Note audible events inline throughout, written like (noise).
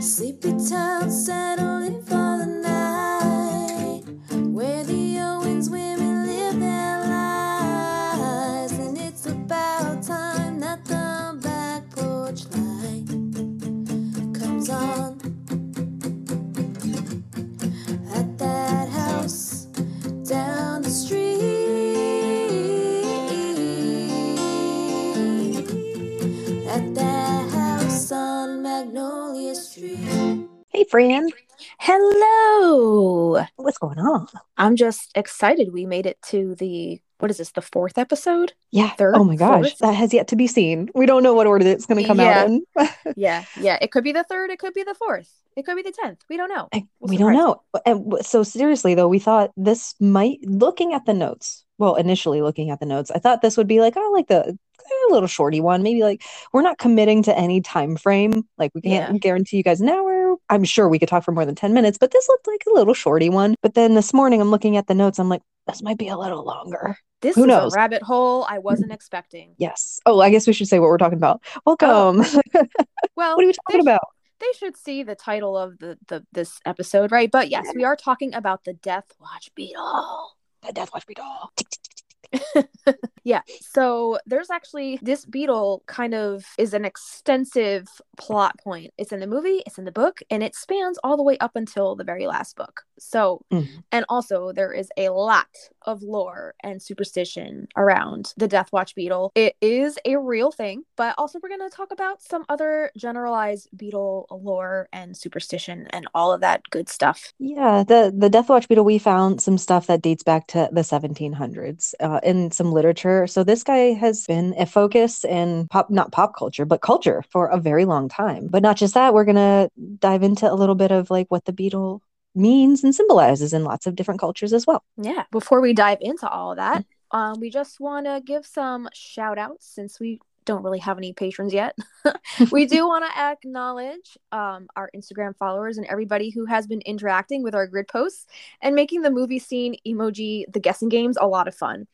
Sleepy town settling for Fran. Hello. What's going on? I'm just excited we made it to the what is this, the fourth episode? Yeah. Third, oh my gosh. fourth? That has yet to be seen. We don't know what order it's going to come Yeah. out in. (laughs) Yeah, yeah. It could be the third, it could be the fourth, it could be the tenth. We don't know. We'll we don't know. And so seriously though, we thought this might looking at the notes. Well, initially looking at the notes, I thought this would be like, oh, like the a little shorty one. Maybe like we're not committing to any time frame. Like we can't Yeah. guarantee you guys an hour. I'm sure we could talk for more than 10 minutes, but this looked like a little shorty one. But then this morning I'm looking at the notes, I'm like, this might be a little longer. This Who is knows? a rabbit hole I mm. wasn't expecting. Yes. Oh, I guess we should say what we're talking about. Welcome. Oh. (laughs) Well, what are we talking about? They should see the title of the, the this episode, right? But yes, we are talking about the Death Watch Beetle. The Death Watch Beetle. (laughs) Yeah. So there's actually this beetle kind of is an extensive plot point. It's in the movie, it's in the book, and it spans all the way up until the very last book. So, Mhm. and also there is a lot of lore and superstition around the Death Watch beetle. It is a real thing, but also we're going to talk about some other generalized beetle lore and superstition and all of that good stuff. Yeah, the the Death Watch beetle. We found some stuff that dates back to the 1700s uh, in some literature. So this guy has been a focus in pop, not pop culture, but culture for a very long time. But not just that. We're gonna dive into a little bit of like what the beetle means and symbolizes in lots of different cultures as well. Yeah. Before we dive into all that, um, we just want to give some shout outs since we don't really have any patrons yet. (laughs) we do (laughs) want to acknowledge um, our Instagram followers and everybody who has been interacting with our grid posts and making the movie scene emoji, the guessing games, a lot of fun.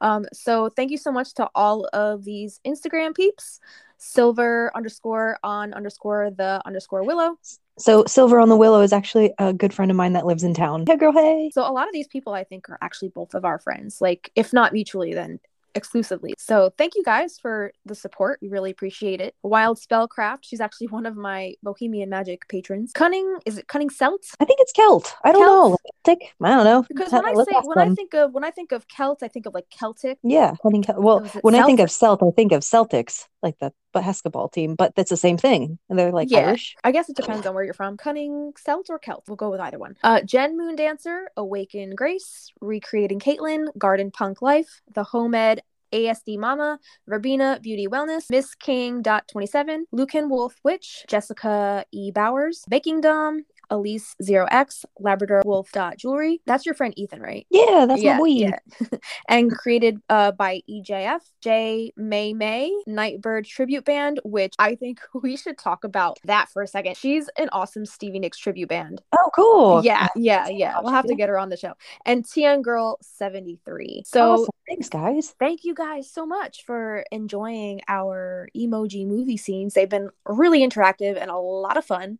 Um, so thank you so much to all of these Instagram peeps. Silver underscore on underscore the underscore willow. So Silver on the Willow is actually a good friend of mine that lives in town. Hey, girl. Hey. So a lot of these people I think are actually both of our friends, like if not mutually, then exclusively. So thank you guys for the support. We really appreciate it. Wild Spellcraft, she's actually one of my Bohemian Magic patrons. Cunning, is it Cunning Celt? I think it's Celt. I don't Celt? know. Celtic? I don't know. Because when I Let's say when I think of when I think of Celt, I think of like Celtic. Yeah, Cunning Cel- Well, oh, it when I think of Celt, I think of Celtics, like the basketball team, but that's the same thing. And they're like Yeah. Irish. I guess it depends on where you're from. Cunning Celt or Celt. We'll go with either one. Uh, Jen Moon Dancer, Awaken Grace, Recreating Caitlin, Garden Punk Life, The Home Ed, ASD Mama, Verbena Beauty Wellness, Miss King dot 27, Lucan Wolf Witch, Jessica E. Bowers, Baking Dom, Elise Zero X, Labrador Wolf dot Jewelry. That's your friend Ethan, right? Yeah, that's yeah, my weed. yeah. (laughs) and created uh, by EJF, J May May, Nightbird Tribute Band, which I think (laughs) we should talk about that for a second. She's an awesome Stevie Nicks tribute band. Oh, cool. Yeah, yeah, yeah. We'll have to get her on the show. And Tian Girl 73. So Awesome. Thanks, guys. thank you guys so much for enjoying our emoji movie scenes. They've been really interactive and a lot of fun.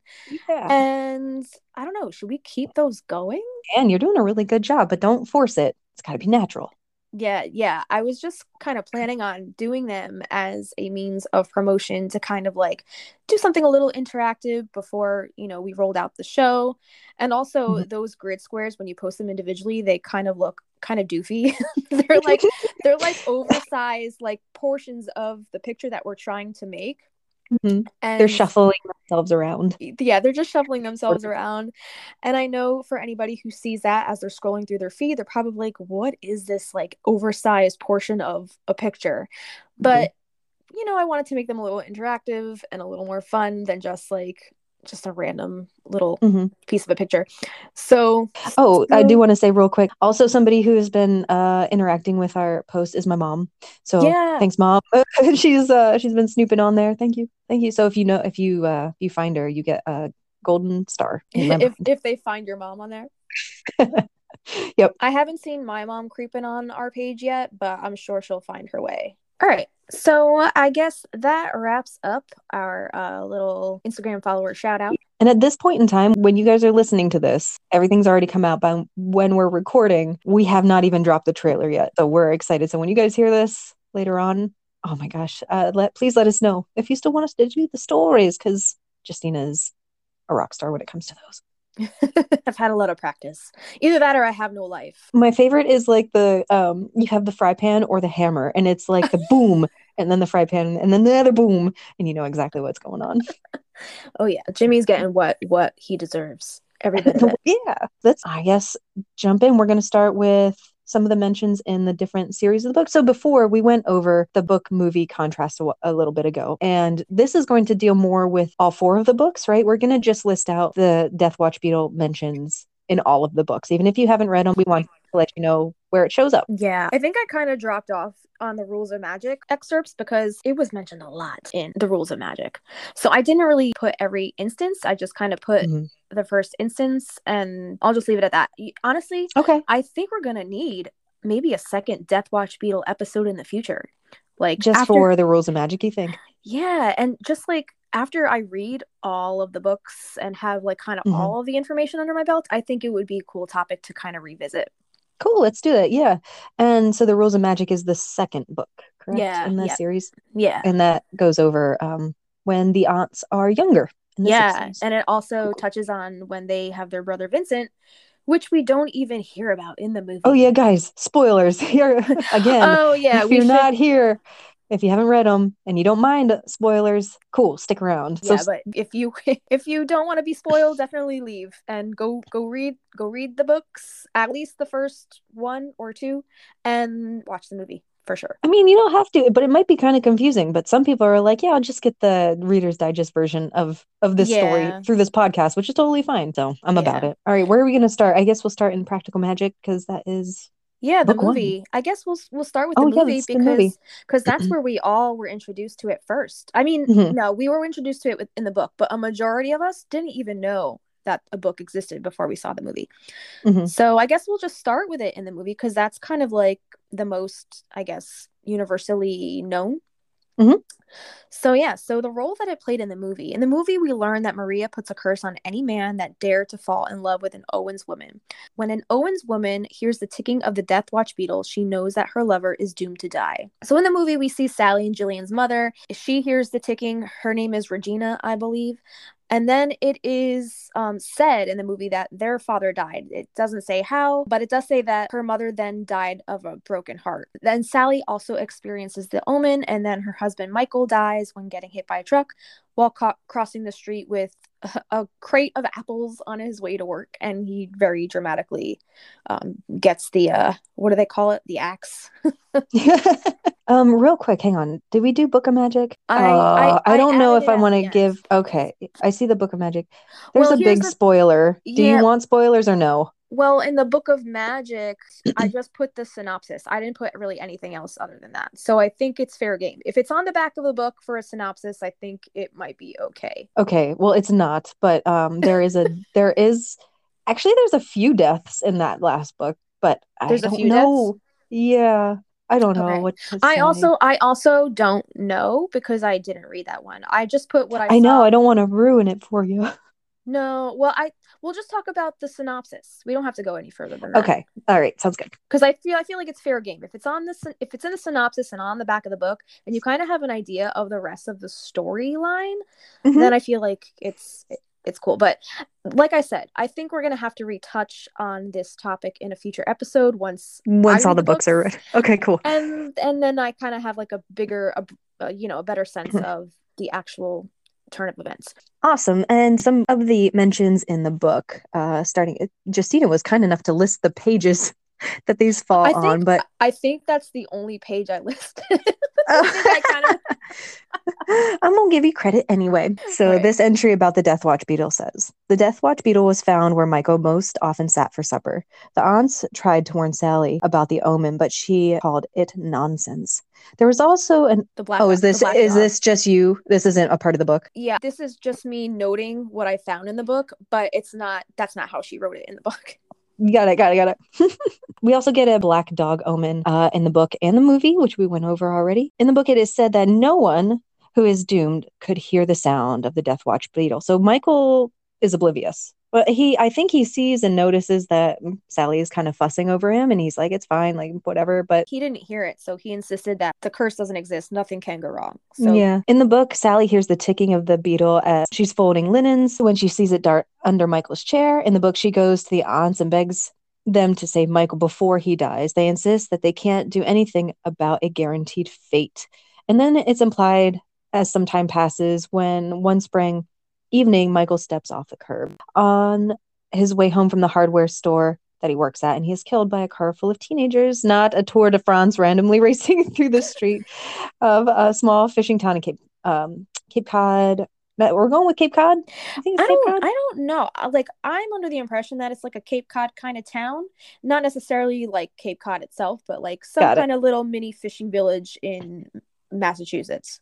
Yeah. And I don't know, should we keep those going? And you're doing a really good job, but don't force it. It's got to be natural. Yeah, yeah. I was just kind of planning on doing them as a means of promotion to kind of like do something a little interactive before, you know, we rolled out the show. And also Mhm. those grid squares when you post them individually, they kind of look kind of doofy. (laughs) they're like (laughs) they're like oversized like portions of the picture that we're trying to make. Mhm. And They're shuffling themselves around. yeah, they're just shuffling themselves around. And I know for anybody who sees that as they're scrolling through their feed, they're probably like, what is this like oversized portion of a picture? But you know, I wanted to make them a little interactive and a little more fun than just like just a random little Mhm. piece of a picture. So Oh, I do want to say real quick. Also, somebody who has been uh, interacting with our post is my mom. So Yeah. thanks, mom. (laughs) she's uh, she's been snooping on there. Thank you, thank you. So if you know if you uh, if you find her, you get a golden star. if if they find your mom on there. (laughs) Yep. I haven't seen my mom creeping on our page yet, but I'm sure she'll find her way. All right. So I guess that wraps up our uh, little Instagram follower shout out. And at this point in time, when you guys are listening to this, everything's already come out by when we're recording. We have not even dropped the trailer yet. So we're excited. So when you guys hear this later on, oh my gosh, uh, let please let us know if you still want us to do the stories because Justina is a rock star when it comes to those. (laughs) I've had a lot of practice. Either that or I have no life. My favorite is like the um you have the fry pan or the hammer and it's like the (laughs) boom and then the fry pan and then the other boom and you know exactly what's going on. (laughs) Oh yeah, Jimmy's getting what what he deserves. Every bit yeah. Let's I guess jump in. We're gonna start with some of the mentions in the different series of the book. So before we went over the book movie contrast a, a little bit ago, and this is going to deal more with all four of the books, right? We're going to just list out the Death Watch Beetle mentions in all of the books. Even if you haven't read them, we want to let you know where it shows up. Yeah, I think I kind of dropped off on the Rules of Magic excerpts because it was mentioned a lot in the Rules of Magic. So I didn't really put every instance. I just kind of put Mhm. the first instance and I'll just leave it at that. Honestly, Okay. I think we're going to need maybe a second Death Watch Beetle episode in the future. Like Just after- for the rules of magic, you think? Yeah, and just like after I read all of the books and have like kind of Mhm. all of the information under my belt, I think it would be a cool topic to kind of revisit. Cool, let's do that. Yeah. And so the rules of magic is the second book, correct? Yeah, In the yeah. series. Yeah. And that goes over um when the aunts are younger. Yeah, 60s. and it also Cool. touches on when they have their brother Vincent, which we don't even hear about in the movie. Oh yeah, guys, spoilers (laughs) here (laughs) again. Oh yeah, if you're should. not here, if you haven't read them and you don't mind spoilers, cool, stick around. yeah, so but if you (laughs) if you don't want to be spoiled, definitely leave and go go read go read the books, at least the first one or two, and watch the movie for sure. I mean, you don't have to, but it might be kind of confusing. But some people are like, "Yeah, I'll just get the Reader's Digest version of of this Yeah. story through this podcast," which is totally fine. So I'm about it. All right, where are we going to start? I guess we'll start in Practical Magic because that is Yeah, the Book one. movie. I guess we'll we'll start with Oh, the yeah, movie because because that's where we all were introduced to it first. I mean, Mhm. no, we were introduced to it with- in the book, but a majority of us didn't even know that a book existed before we saw the movie. Mhm. So I guess we'll just start with it in the movie because that's kind of like the most, I guess, universally known. Mhm. So yeah, so the role that it played in the movie. In the movie, we learn that Maria puts a curse on any man that dare to fall in love with an Owens woman. When an Owens woman hears the ticking of the Death Watch beetle, she knows that her lover is doomed to die. So in the movie, we see Sally and Jillian's mother. If she hears the ticking. Her name is Regina, I believe. And then it is um, said in the movie that their father died. It doesn't say how, but it does say that her mother then died of a broken heart. Then Sally also experiences the omen, and then her husband Michael dies when getting hit by a truck while crossing the street with a, crate of apples on his way to work. And he very dramatically um, gets the, uh, what do they call it? The axe. (laughs) um, real quick, hang on. Did we do Book of Magic? I- Uh, I- I don't know if I want to give. Okay, I see the Book of Magic. There's Well, a big the- spoiler. Do Yeah. you want spoilers or no? Well, in the Book of Magic, I (clears throat) just put the synopsis. I didn't put really anything else other than that. So I think it's fair game. If it's on the back of the book for a synopsis, I think it might be okay. Okay, well, it's not, but um, there is a (laughs) there is actually there's a few deaths in that last book, but There's a don't few know. Yeah, I don't know Okay. what to I say. also I also don't know because I didn't read that one. I just put what I I know saw. I don't want to ruin it for you. (laughs) No, well, I we'll just talk about the synopsis. We don't have to go any further than that. Okay, all right, sounds good. because I feel I feel like it's fair game. If it's on the if it's in the synopsis and on the back of the book, and you kind of have an idea of the rest of the storyline, Mhm. then I feel like it's it- it's cool. But like I said, I think we're gonna have to retouch on this topic in a future episode once Once all the the books are read. (laughs) Okay, cool. and and then I kind of have like a bigger, a, a, you know, a better sense Mhm. of the actual turn of events. Awesome. And some of the mentions in the book, uh, starting, Justina was kind enough to list the pages (laughs) that these fall think on, but I think that's the only page I listed. (laughs) I think I kind of I'm gonna give you credit anyway. So Alright. this entry about the Death Watch beetle says the Death Watch beetle was found where Michael most often sat for supper. The aunts tried to warn Sally about the omen, but she called it nonsense. There was also an the black. oh, is this is dog. this just you? This isn't a part of the book. yeah this is just me noting what i found in the book but it's not that's not how she wrote it in the book Got it, got it, got it. (laughs) we also get a black dog omen uh, in the book and the movie, which we went over already. In the book, it is said that no one who is doomed could hear the sound of the Death Watch beetle. So Michael is oblivious. But he, I think he sees and notices that mm, Sally is kind of fussing over him, and he's like, "It's fine, like whatever." But He didn't hear it, so he insisted that the curse doesn't exist. Nothing can go wrong. So yeah, in the book, Sally hears the ticking of the beetle as she's folding linens when she sees it dart under Michael's chair. In the book, she goes to the aunts and begs them to save Michael before he dies. They insist that they can't do anything about a guaranteed fate. And then it's implied as some time passes when one spring evening, Michael steps off the curb on his way home from the hardware store that he works at, and he is killed by a car full of teenagers, not a Tour de France randomly (laughs) racing through the street of a small fishing town in Cape um, Cape Cod. We're going with Cape Cod. I I don't Cod. I don't know. Uh, Like I'm under the impression that it's like a Cape Cod kind of town. Not necessarily like Cape Cod itself, but like some Got it. kind of little mini fishing village in Massachusetts.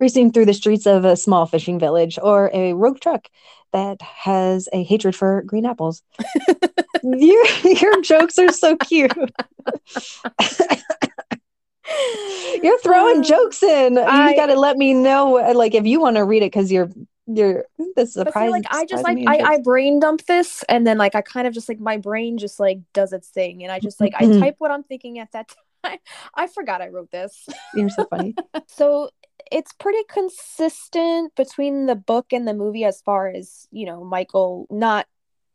Racing through the streets of a small fishing village or a rogue truck that has a hatred for green apples. (laughs) your, your jokes are so cute. You're throwing jokes in. I- you got to let me know, like, if you want to read it, because you're you're this is see, surprising. like I just like I, I brain dump this and then like I kind of just like my brain just like does its thing and I just like I Mhm. type what I'm thinking at that (laughs) time. I forgot I wrote this. you're so funny. (laughs) so it's pretty consistent between the book and the movie as far as you know michael not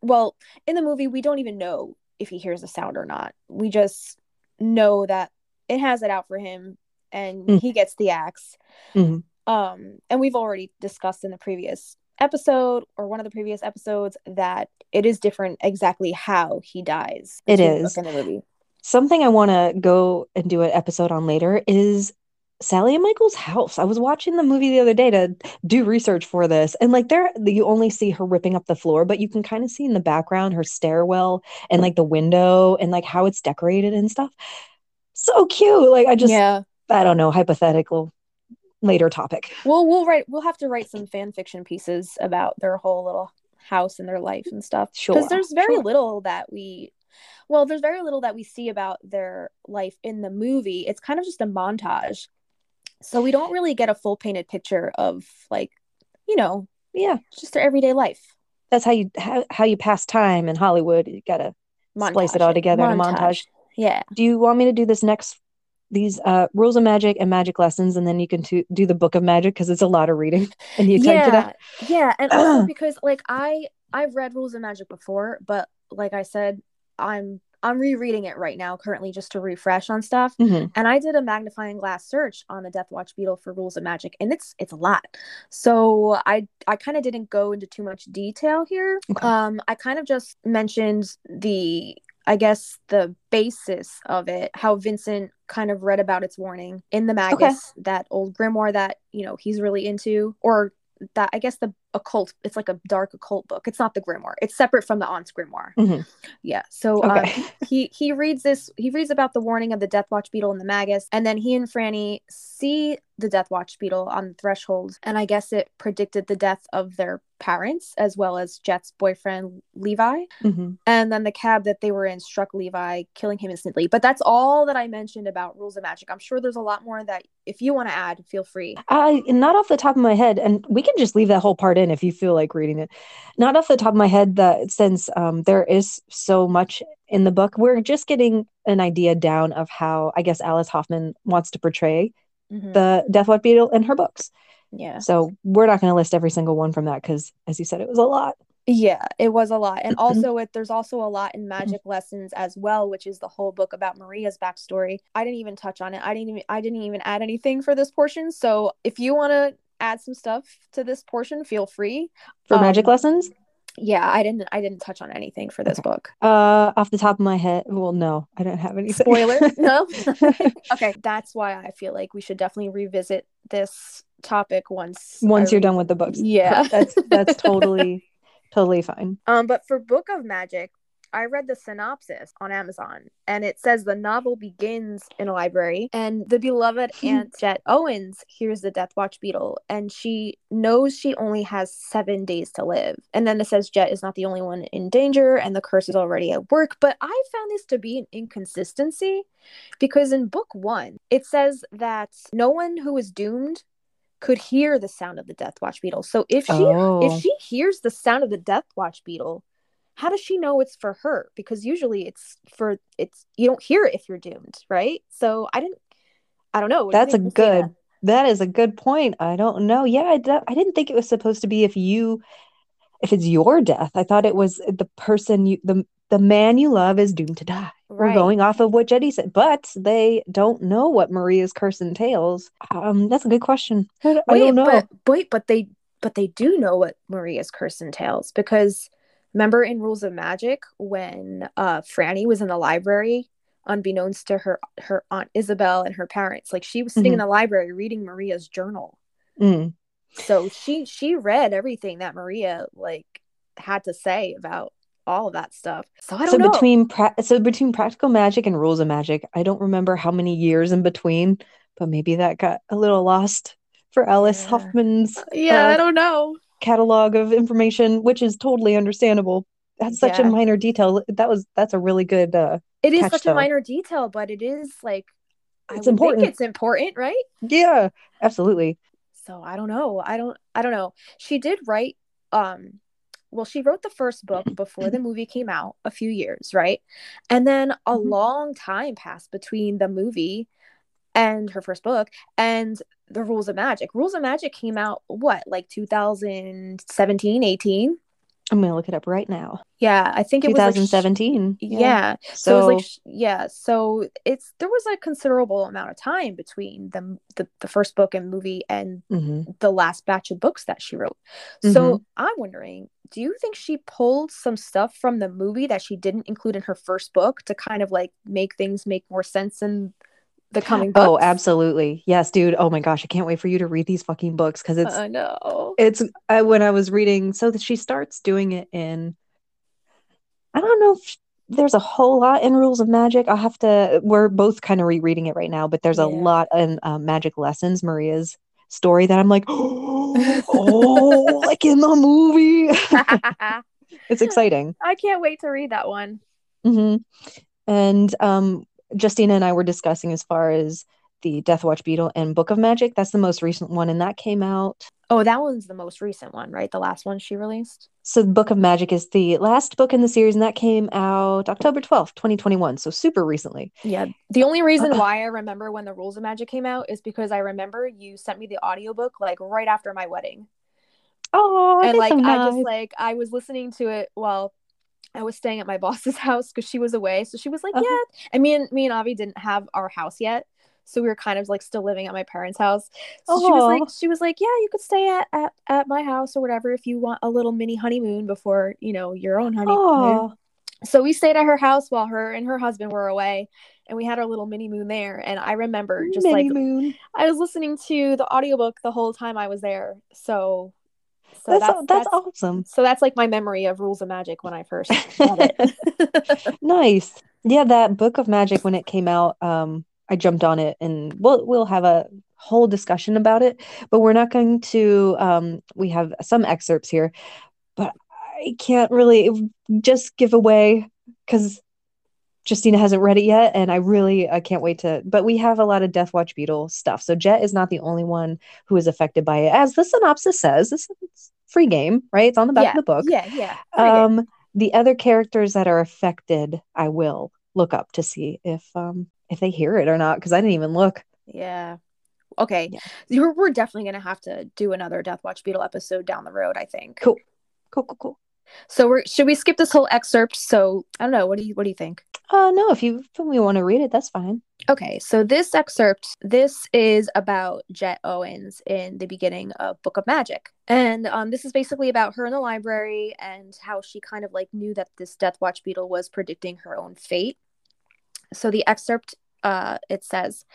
well in the movie we don't even know if he hears a sound or not we just know that it has it out for him and Mm. he gets the axe Mhm. um and we've already discussed in the previous episode or one of the previous episodes that it is different exactly how he dies it is between the is. book and the movie Something I want to go and do an episode on later is Sally and Michael's house. I was watching the movie the other day to do research for this, and like there, you only see her ripping up the floor, but you can kind of see in the background her stairwell and like the window and like how it's decorated and stuff. So cute. Like I just, yeah I don't know, hypothetical later topic. We'll we'll write we'll have to write some fan fiction pieces about their whole little house and their life and stuff. Sure, Because there's very sure. little that we well, there's very little that we see about their life in the movie. It's kind of just a montage. So we don't really get a full painted picture of like, you know, Yeah, just their everyday life. that's how you how, how you pass time in Hollywood. You gotta splice it all Montage together in a montage. Yeah. do you want me to do this next these uh rules of magic and magic lessons and then you can to, do the book of magic because it's a lot of reading (laughs) and you yeah out yeah and also (clears throat) because like i i've read rules of magic before but like i said i'm i'm rereading it right now currently just to refresh on stuff Mhm. and i did a magnifying glass search on the death watch beetle for rules of magic and it's it's a lot so i i kind of didn't go into too much detail here Okay. um i kind of just mentioned the i guess the basis of it how vincent kind of read about its warning in the magus that old grimoire that you know he's really into or that i guess the occult it's like a dark occult book. It's not the grimoire. It's separate from the aunt's grimoire. Mhm. yeah. So Okay. um, he he reads this he reads about the warning of the death watch beetle and the magus and then he and franny see the death watch beetle on the threshold and i guess it predicted the death of their parents as well as jet's boyfriend levi. Mhm. and then the cab that they were in struck levi killing him instantly. But that's all that i mentioned about rules of magic. I'm sure there's a lot more that if you want to add feel free. I not off the top of my head, and we can just leave that whole part in if you feel like reading it. Not off the top of my head, that since um, there is so much in the book, we're just getting an idea down of how I guess Alice Hoffman wants to portray Mhm. the Deathwatch Beetle in her books. yeah So we're not going to list every single one from that because, as you said, it was a lot. Yeah, it was a lot. And (clears throat) also it there's also a lot in magic lessons as well, which is the whole book about Maria's backstory. I didn't even touch on it. I didn't even I didn't even add anything for this portion. So if you want to add some stuff to this portion, feel free. For magic Um, lessons, Yeah, I didn't I didn't touch on anything for this book. uh, off the top of my head, well, no, I don't have any Spoiler? (laughs) no. (laughs) okay, that's why I feel like we should definitely revisit this topic once Once I you're done with the books, Yeah. that's that's (laughs) totally totally fine. Um, but for Book of Magic, I read the synopsis on Amazon, and it says the novel begins in a library, and the beloved hmm. Aunt Jet Owens hears the Death Watch beetle, and she knows she only has seven days to live. And then it says Jet is not the only one in danger, and the curse is already at work. But I found this to be an inconsistency because in book one, it says that no one who is doomed could hear the sound of the Death Watch beetle. So if she Oh. if she hears the sound of the Death Watch beetle, how does she know it's for her? Because usually it's for it's you don't hear it if you're doomed, right? So I didn't I don't know. What do That's a think, Kristina? good. That is a good point. I don't know. Yeah, I, d- I didn't think it was supposed to be if you, if it's your death. I thought it was the person you, the the man you love is doomed to die. We're going off of what Jetty said, but they don't know what Maria's curse entails. Um, that's a good question. I don't, I Wait, don't know. but wait, but they but they do know what Maria's curse entails because remember in Rules of Magic when uh Franny was in the library, unbeknownst to her her aunt Isabel and her parents, like she was sitting in the library reading Maria's journal. Mm. So she she read everything that Maria like had to say about all of that stuff. So I don't So know. between pra- so between practical magic and rules of magic, I don't remember how many years in between, but maybe that got a little lost for Alice Yeah. Hoffman's yeah, uh, I don't know. Catalog of information, which is totally understandable. That's such a minor detail. That was that's a really good uh It is such though. a minor detail, but it is like It's important. think it's important, right? yeah, absolutely. so i don't know i don't i don't know she did write um well she wrote the first book before the movie came out a few years right and then a Mhm. long time passed between the movie and her first book and the rules of magic rules of magic came out what like 2017 18 I'm gonna look it up right now. yeah i think it was like sh- 2017. yeah. So, So, it was like yeah, so it's there was a considerable amount of time between the the, the first book and movie and mhm. the last batch of books that she wrote. So I'm wondering, do you think she pulled some stuff from the movie that she didn't include in her first book to kind of like make things make more sense in the coming books? oh, absolutely. Yes, dude. Oh my gosh, I can't wait for you to read these fucking books because it's I know. it's I, when I was reading so that she starts doing it in I don't know if there's a whole lot in Rules of Magic. I'll have to we're both kind of rereading it right now, but there's a lot in uh, Magic Lessons, Maria's story that I'm like, (gasps) oh, (laughs) like in the movie. (laughs) it's exciting. I can't wait to read that one. hmm And um, Justina and I were discussing as far as the Death Watch Beetle and Book of Magic. That's the most recent one, and that came out. Oh, that one's the most recent one, right? The last one she released. So, Book of Magic is the last book in the series, and that came out October 12th, 2021. So, super recently. Yeah. The only reason uh, why I remember when the Rules of Magic came out is because I remember you sent me the audiobook like right after my wedding. Oh, and like so I just like I was listening to it while I was staying at my (laughs) boss's house because she was away. So she was like, Uh-huh. "Yeah," and me and me and Avi didn't have our house yet, so we were kind of like still living at my parents' house. So she was like, she was like, "Yeah, you could stay at, at at my house or whatever if you want a little mini honeymoon before you know your own honeymoon." Oh, So we stayed at her house while her and her husband were away. And we had our little mini moon there. And I remember just mini like moon. I was listening to the audiobook the whole time I was there. So so That's, that's, that's, that's awesome. so that's like my memory of Rules of Magic when I first read it. (laughs) nice. Yeah, that Book of Magic when it came out, um, I jumped on it and we'll we'll have a whole discussion about it, but we're not going to um we have some excerpts here, but I can't really just give away because Justina hasn't read it yet, and I really I can't wait to. But we have a lot of Death Watch Beetle stuff, so Jet is not the only one who is affected by it, as the synopsis says. This is free game, right? It's on the back yeah, of the book. yeah, yeah. Free game. Um, the other characters that are affected, I will look up to see if um if they hear it or not, because I didn't even look. yeah. Okay. Yeah. You're, we're definitely gonna have to do another Death Watch Beetle episode down the road, I think. Cool, cool, cool, cool. So we're should we skip this whole excerpt? So I don't know. What do you what do you think? Uh, no, if you if we want to read it, that's fine. Okay, so this excerpt, this is about Jet Owens in the beginning of Book of Magic. And um, this is basically about her in the library and how she kind of like knew that this Death Watch Beetle was predicting her own fate. So the excerpt, uh, it says,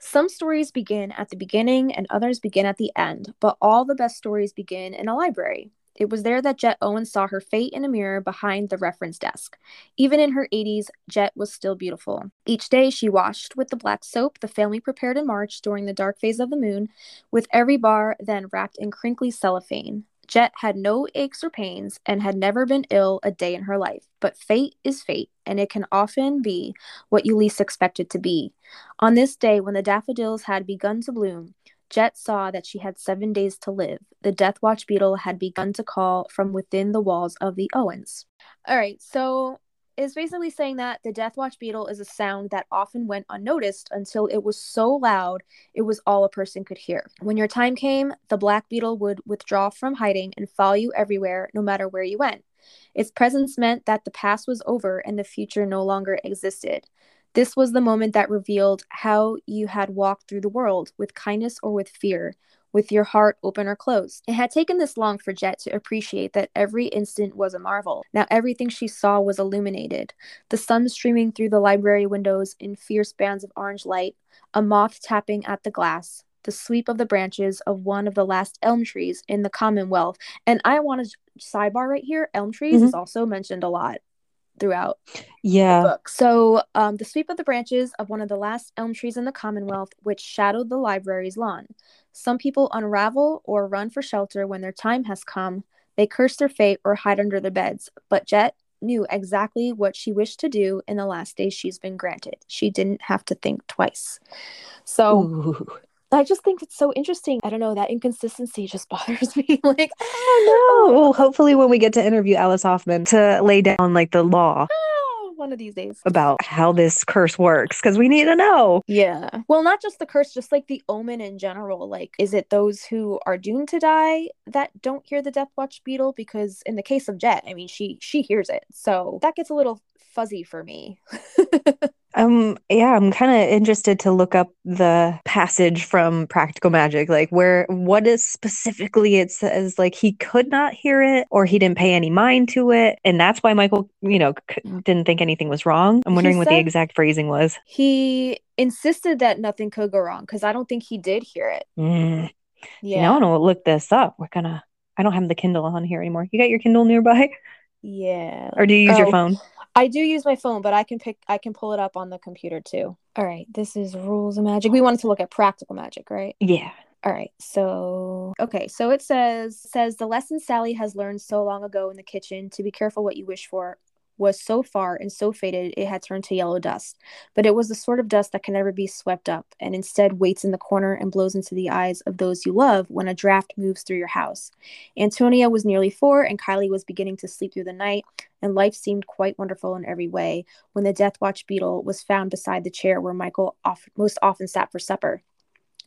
Some stories begin at the beginning and others begin at the end, but all the best stories begin in a library. It was there that Jet Owens saw her fate in a mirror behind the reference desk. Even in her 80s, Jet was still beautiful. Each day she washed with the black soap the family prepared in March during the dark phase of the moon, with every bar then wrapped in crinkly cellophane. Jet had no aches or pains and had never been ill a day in her life, but fate is fate, and it can often be what you least expect it to be. On this day, when the daffodils had begun to bloom, Jet saw that she had seven days to live. The Death Watch beetle had begun to call from within the walls of the Owens. All right, so it's basically saying that the Death Watch beetle is a sound that often went unnoticed until it was so loud it was all a person could hear. When your time came, the black beetle would withdraw from hiding and follow you everywhere, no matter where you went. Its presence meant that the past was over and the future no longer existed. This was the moment that revealed how you had walked through the world, with kindness or with fear, with your heart open or closed. It had taken this long for Jet to appreciate that every instant was a marvel. Now everything she saw was illuminated. The sun streaming through the library windows in fierce bands of orange light, a moth tapping at the glass, the sweep of the branches of one of the last elm trees in the Commonwealth. And I want to sidebar right here elm trees Mhm. is also mentioned a lot throughout Yeah. book. So, um, the sweep of the branches of one of the last elm trees in the Commonwealth, which shadowed the library's lawn. Some people unravel or run for shelter when their time has come. They curse their fate or hide under their beds. But Jet knew exactly what she wished to do in the last days she's been granted. She didn't have to think twice. So, Ooh. I just think it's so interesting. I don't know, that inconsistency just (laughs) bothers me. (laughs) like, Oh no. Well, hopefully when we get to interview Alice Hoffman to lay down like the law ah, one of these days. about how this curse works because we need to know. Yeah. Well, not just the curse, just like the omen in general. Like, is it those who are doomed to die that don't hear the Death Watch beetle? Because in the case of Jet, I mean, she she hears it, so that gets a little fuzzy for me. (laughs) Um yeah, I'm kind of interested to look up the passage from Practical Magic like where what is specifically it says like he could not hear it or he didn't pay any mind to it and that's why Michael, you know, c- didn't think anything was wrong. I'm wondering what the exact phrasing was. he insisted that nothing could go wrong because I don't think he did hear it. Mm. Yeah. You know, I want to look this up. We're gonna. I don't have the Kindle on here anymore. You got your Kindle nearby, yeah. or do you use your Oh. phone? I do use my phone, but I can pick I can pull it up on the computer too. All right. This is rules of magic. We wanted to look at practical magic, right? Yeah. All right. So, okay. So it says says the lesson Sally has learned so long ago in the kitchen to be careful what you wish for was so far and so faded it had turned to yellow dust. But it was the sort of dust that can never be swept up and instead waits in the corner and blows into the eyes of those you love when a draft moves through your house. Antonia was nearly 4 and Kylie was beginning to sleep through the night and life seemed quite wonderful in every way when the Death Watch beetle was found beside the chair where Michael most often sat for supper.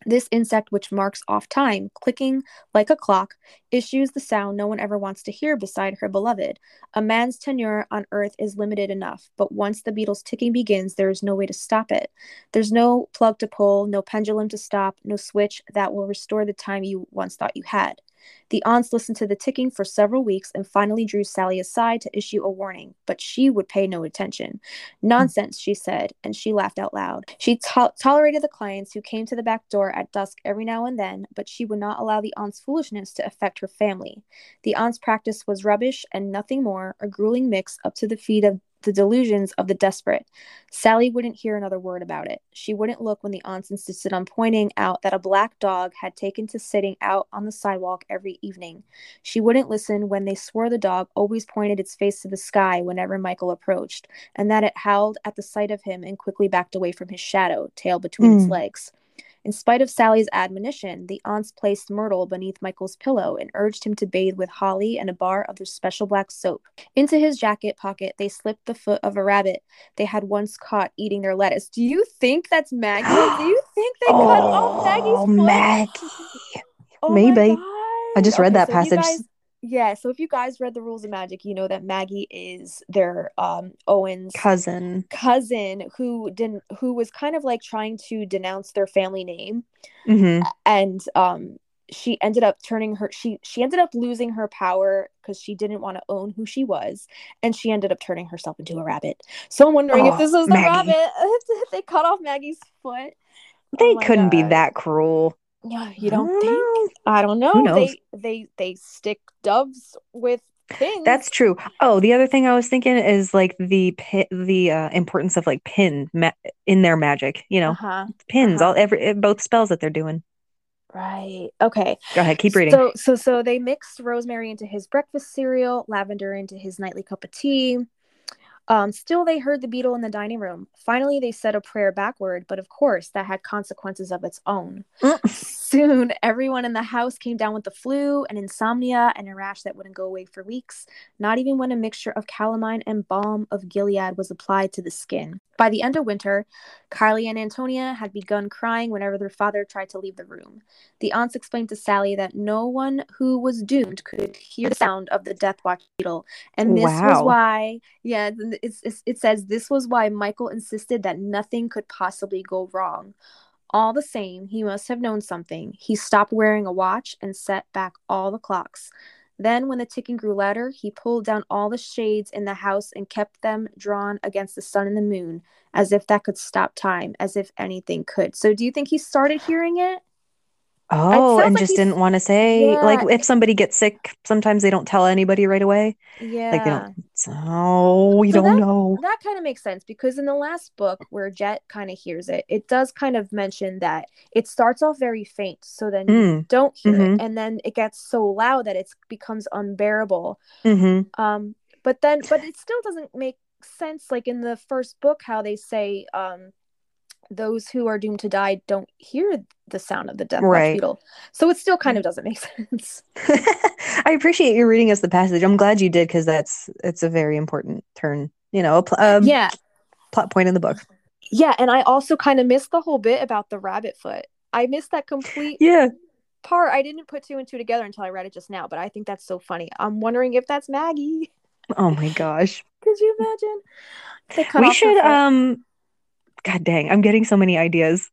This insect, which marks off time, clicking like a clock, issues the sound no one ever wants to hear beside her beloved. A man's tenure on Earth is limited enough, but once the beetle's ticking begins, there is no way to stop it. There's no plug to pull, no pendulum to stop, no switch that will restore the time you once thought you had. The aunts listened to the ticking for several weeks and finally drew Sally aside to issue a warning, but she would pay no attention. Nonsense, she said, and she laughed out loud. She to- tolerated the clients who came to the back door at dusk every now and then, but she would not allow the aunt's foolishness to affect her family. The aunt's practice was rubbish and nothing more, a grueling mix up to the feet of the delusions of the desperate. Sally wouldn't hear another word about it. She wouldn't look when the aunts insisted on pointing out that a black dog had taken to sitting out on the sidewalk every evening. She wouldn't listen when they swore the dog always pointed its face to the sky whenever Michael approached, and that it howled at the sight of him and quickly backed away from his shadow, tail between its Mm. legs. In spite of Sally's admonition, the aunts placed Myrtle beneath Michael's pillow and urged him to bathe with holly and a bar of their special black soap. Into his jacket pocket, they slipped the foot of a rabbit they had once caught eating their lettuce. Do you think that's Maggie? Do you (gasps) think they cut off Maggie's Oh, foot? Maggie. (laughs) Oh Maybe. I just read that so if you passage. guys- yeah, so if you guys read the rules of magic, you know that Maggie is their um Owen's Cousin. cousin who didn't who was kind of like trying to denounce their family name hmm and um she ended up turning her she she ended up losing her power because she didn't want to own who she was and she ended up turning herself into a rabbit so i'm wondering if Oh, this was the Maggie. rabbit if (laughs) they cut off maggie's foot They Oh couldn't be that cruel. Yeah you don't don't think know. i don't know they they they stick doves with pins That's true. Oh, the other thing I was thinking is like the the uh, importance of like pin ma- in their magic. You know, uh-huh pins. uh-huh. All every eh, both spells that they're doing. right okay Go ahead, keep reading. So so so they mixed rosemary into his breakfast cereal, lavender into his nightly cup of tea. Um, still, they heard the beetle in the dining room. Finally, they said a prayer backward, but of course, that had consequences of its own. Soon, everyone in the house came down with the flu and insomnia and a rash that wouldn't go away for weeks, not even when a mixture of calamine and balm of Gilead was applied to the skin. By the end of winter, Carly and Antonia had begun crying whenever their father tried to leave the room. The aunts explained to Sally that no one who was doomed could hear the sound of the Death Watch beetle, and this was why, yeah, it's, it's, it says this was why Michael insisted that nothing could possibly go wrong. All the same, he must have known something. He stopped wearing a watch and set back all the clocks. Then, when the ticking grew louder, he pulled down all the shades in the house and kept them drawn against the sun and the moon, as if that could stop time, as if anything could. So, do you think he started hearing it? Oh, and like just didn't want to say like if somebody gets sick, sometimes they don't tell anybody right away. Yeah. Like they don't. Oh, we So don't know. that kind of makes sense because in the last book where Jet kind of hears it, it does kind of mention that it starts off very faint, so then you Mm, don't hear mhm. it, and then it gets so loud that it becomes unbearable. mm-hmm. Um, but then, but it still doesn't make sense. Like in the first book, how they say, um, those who are doomed to die don't hear the sound of the death Right. beetle. So it still kind of doesn't make (laughs) sense. (laughs) I appreciate you reading us the passage. I'm glad you did because that's it's a very important turn. You know, a pl- um, yeah, plot point in the book. yeah, and I also kind of missed the whole bit about the rabbit foot. I missed that complete Yeah. part. I didn't put two and two together until I read it just now, but I think that's so funny. I'm wondering if that's Maggie. Oh my gosh. (laughs) Could you imagine? We should um. God dang, I'm getting so many ideas.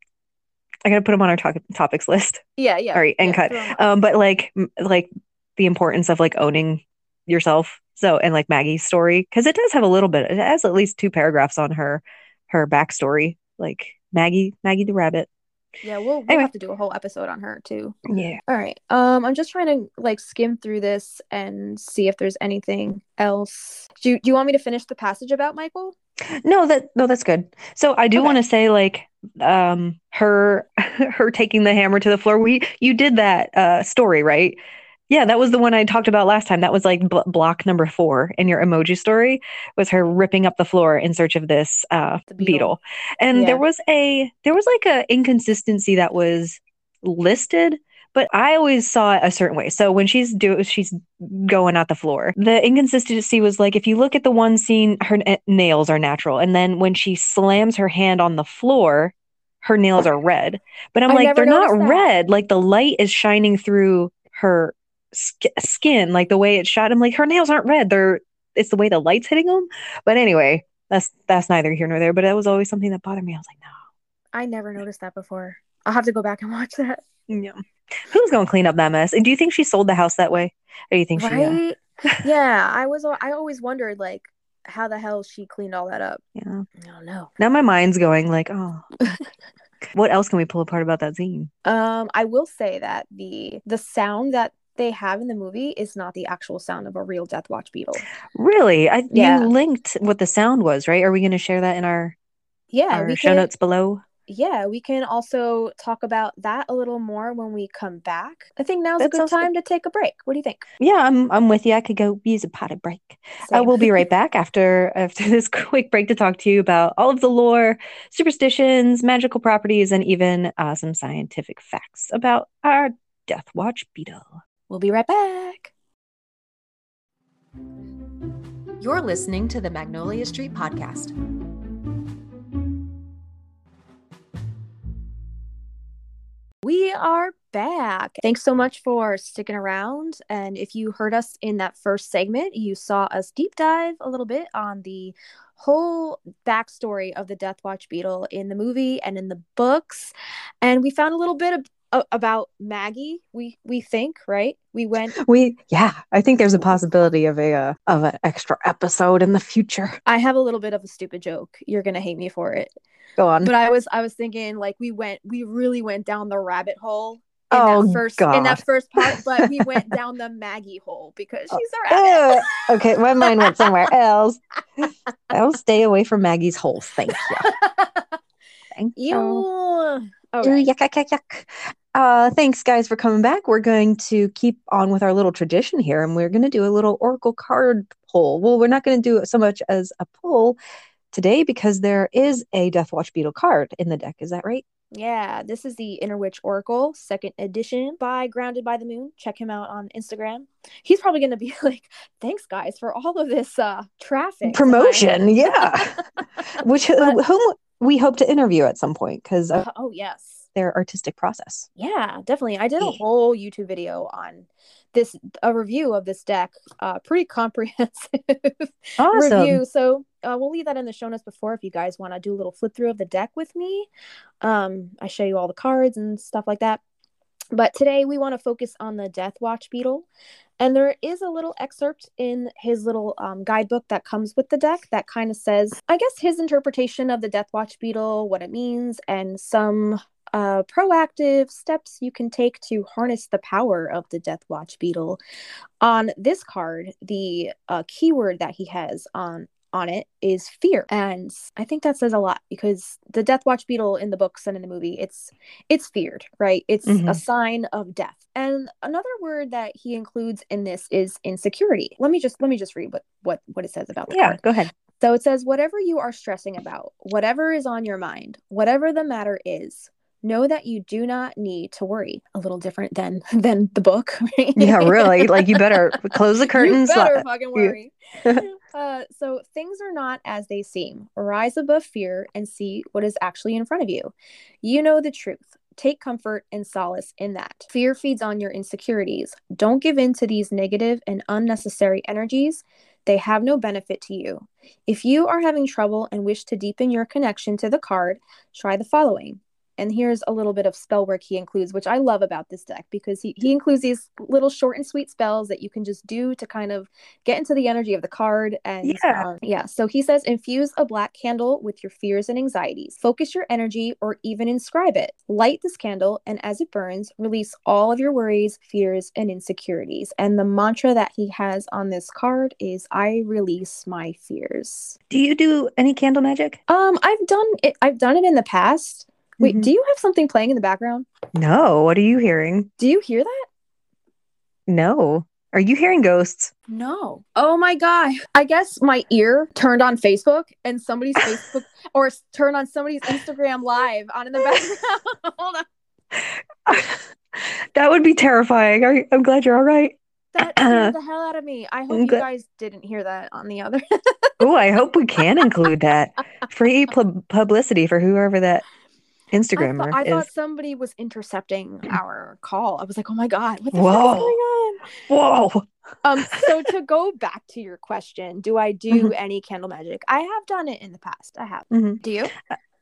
I gotta put them on our to- topics list. yeah, yeah. All right, and yeah, cut. throw 'em up. Um, but like, like the importance of like owning yourself. So, and like Maggie's story, because it does have a little bit. It has at least two paragraphs on her, her backstory. Like Maggie, Maggie the rabbit. yeah, we'll, we'll anyway. have to do a whole episode on her too. Yeah. All right. Um, I'm just trying to like skim through this and see if there's anything else. Do you, do you want me to finish the passage about Michael? No, that no, that's good. So I do Okay. want to say like um her (laughs) her taking the hammer to the floor. We you did that uh story, right? Yeah, that was the one I talked about last time. That was like bl- block number 4 in your emoji story was her ripping up the floor in search of this uh beetle. beetle. And Yeah. there was a there was like a inconsistency that was listed but I always saw it a certain way. So when she's do she's going at the floor, the inconsistency was like if you look at the one scene, her n- nails are natural, and then when she slams her hand on the floor, her nails are red. But I'm I like, they're not that. red. Like the light is shining through her sk- skin, like the way it's shot. I'm like, her nails aren't red. They're it's the way the light's hitting them. But anyway, that's that's neither here nor there. But that was always something that bothered me. I was like, no. I never noticed that before. I'll have to go back and (laughs) watch that. Yeah. Who's going to clean up that mess? And do you think she sold the house that way, or do you think she? Uh, Right? yeah, I was. I always wondered like how the hell she cleaned all that up. yeah. I don't know. Now my mind's going like, oh, (laughs) what else can we pull apart about that zine? Um, I will say that the the sound that they have in the movie is not the actual sound of a real Death Watch beetle. Really? I Yeah. you linked what the sound was, right? Are we going to share that in our Yeah, our show can. notes below? Yeah, we can also talk about that a little more when we come back. I think now's a good sounds good. time to take a break. What do you think? Yeah, I'm I'm with you. I could go use a potted break. Uh, we'll be right (laughs) back after after this (laughs) quick break to talk to you about all of the lore, superstitions, magical properties, and even uh, some scientific facts about our Death Watch beetle. We'll be right back. You're listening to the Magnolia Street Podcast. We are back. Thanks so much for sticking around. And if you heard us in that first segment, you saw us deep dive a little bit on the whole backstory of the Death Watch beetle in the movie and in the books. And we found a little bit of, a- about Maggie. We we think right. We went. We yeah, I think there's a possibility of a uh, of an extra episode in the future. I have a little bit of a stupid joke. You're gonna hate me for it. Go on. But I was I was thinking like we went we really went down the rabbit hole in Oh, that first in that first part, (laughs) but we went down the Maggie hole because she's a rabbit. Okay, my mind went somewhere (laughs) else. I'll stay away from Maggie's holes. Thank you. (laughs) Thank Ew. you. Okay. Yuck, yuck, yuck, yuck. Uh, thanks, guys, for coming back. We're going to keep on with our little tradition here, and we're going to do a little Oracle card pull. Well, we're not going to do it so much as a pull today because there is a Death Watch Beetle card in the deck. Is that right? Yeah, this is the Inner Witch Oracle, second edition by Grounded by the Moon. Check him out on Instagram. He's probably going to be (laughs) like, "Thanks, guys, for all of this uh traffic Promotion, tonight." yeah. (laughs) Which But- whom we hope to interview at some point because of oh yes, their artistic process. yeah, definitely. I did a whole YouTube video on this, a review of this deck. Uh, pretty (laughs) comprehensive Awesome. review. So uh, we'll leave that in the show notes before if you guys want to do a little flip through of the deck with me. Um, I show you all the cards and stuff like that. But today we want to focus on the Death Watch Beetle. And there is a little excerpt in his little um, guidebook that comes with the deck that kind of says, I guess, his interpretation of the Death Watch Beetle, what it means, and some uh, proactive steps you can take to harness the power of the Death Watch Beetle. On this card, the uh, keyword that he has on on it is fear and i think that says a lot because the death watch beetle in the books and in the movie it's it's feared right it's a Mhm. sign of death and another word that he includes in this is insecurity let me just let me just read what what what it says about Yeah, card. go ahead. So it says, whatever you are stressing about, whatever is on your mind, whatever the matter is, know that you do not need to worry. A little different than (laughs) than the book. (laughs) right? Yeah, really. Like you better (laughs) close the curtains. You better fucking worry. uh, so things are not as they seem. Rise above fear and see what is actually in front of you. You know the truth. Take comfort and solace in that. Fear feeds on your insecurities. Don't give in to these negative and unnecessary energies. They have no benefit to you. If you are having trouble and wish to deepen your connection to the card, try the following. And here's a little bit of spell work he includes, which I love about this deck because he, he includes these little short and sweet spells that you can just do to kind of get into the energy of the card. And Yeah. um, yeah. So he says, infuse a black candle with your fears and anxieties. Focus your energy or even inscribe it. Light this candle, and as it burns, release all of your worries, fears, and insecurities. And the mantra that he has on this card is, I release my fears. Do you do any candle magic? Um, I've done it. I've done it in the past. Wait, Mhm. do you have something playing in the background? No. What are you hearing? Do you hear that? No. Are you hearing ghosts? No. Oh my god. I guess my ear turned on Facebook and somebody's (laughs) Facebook or s- turned on somebody's Instagram live on in the background. (laughs) Hold on. (laughs) that would be terrifying. Are you- I'm glad you're all right. That (clears throat) scared the hell out of me. I hope you guys didn't hear that on the other. Oh, I hope we can include that. Free pub- publicity for whoever that I, Instagrammer thought, I thought somebody was intercepting our call. I was like, oh my god, what the Whoa. is going on? Whoa. Um, so to go back to your question, do I (laughs) do any candle magic? I have done it in the past. I have. Mhm. Do you?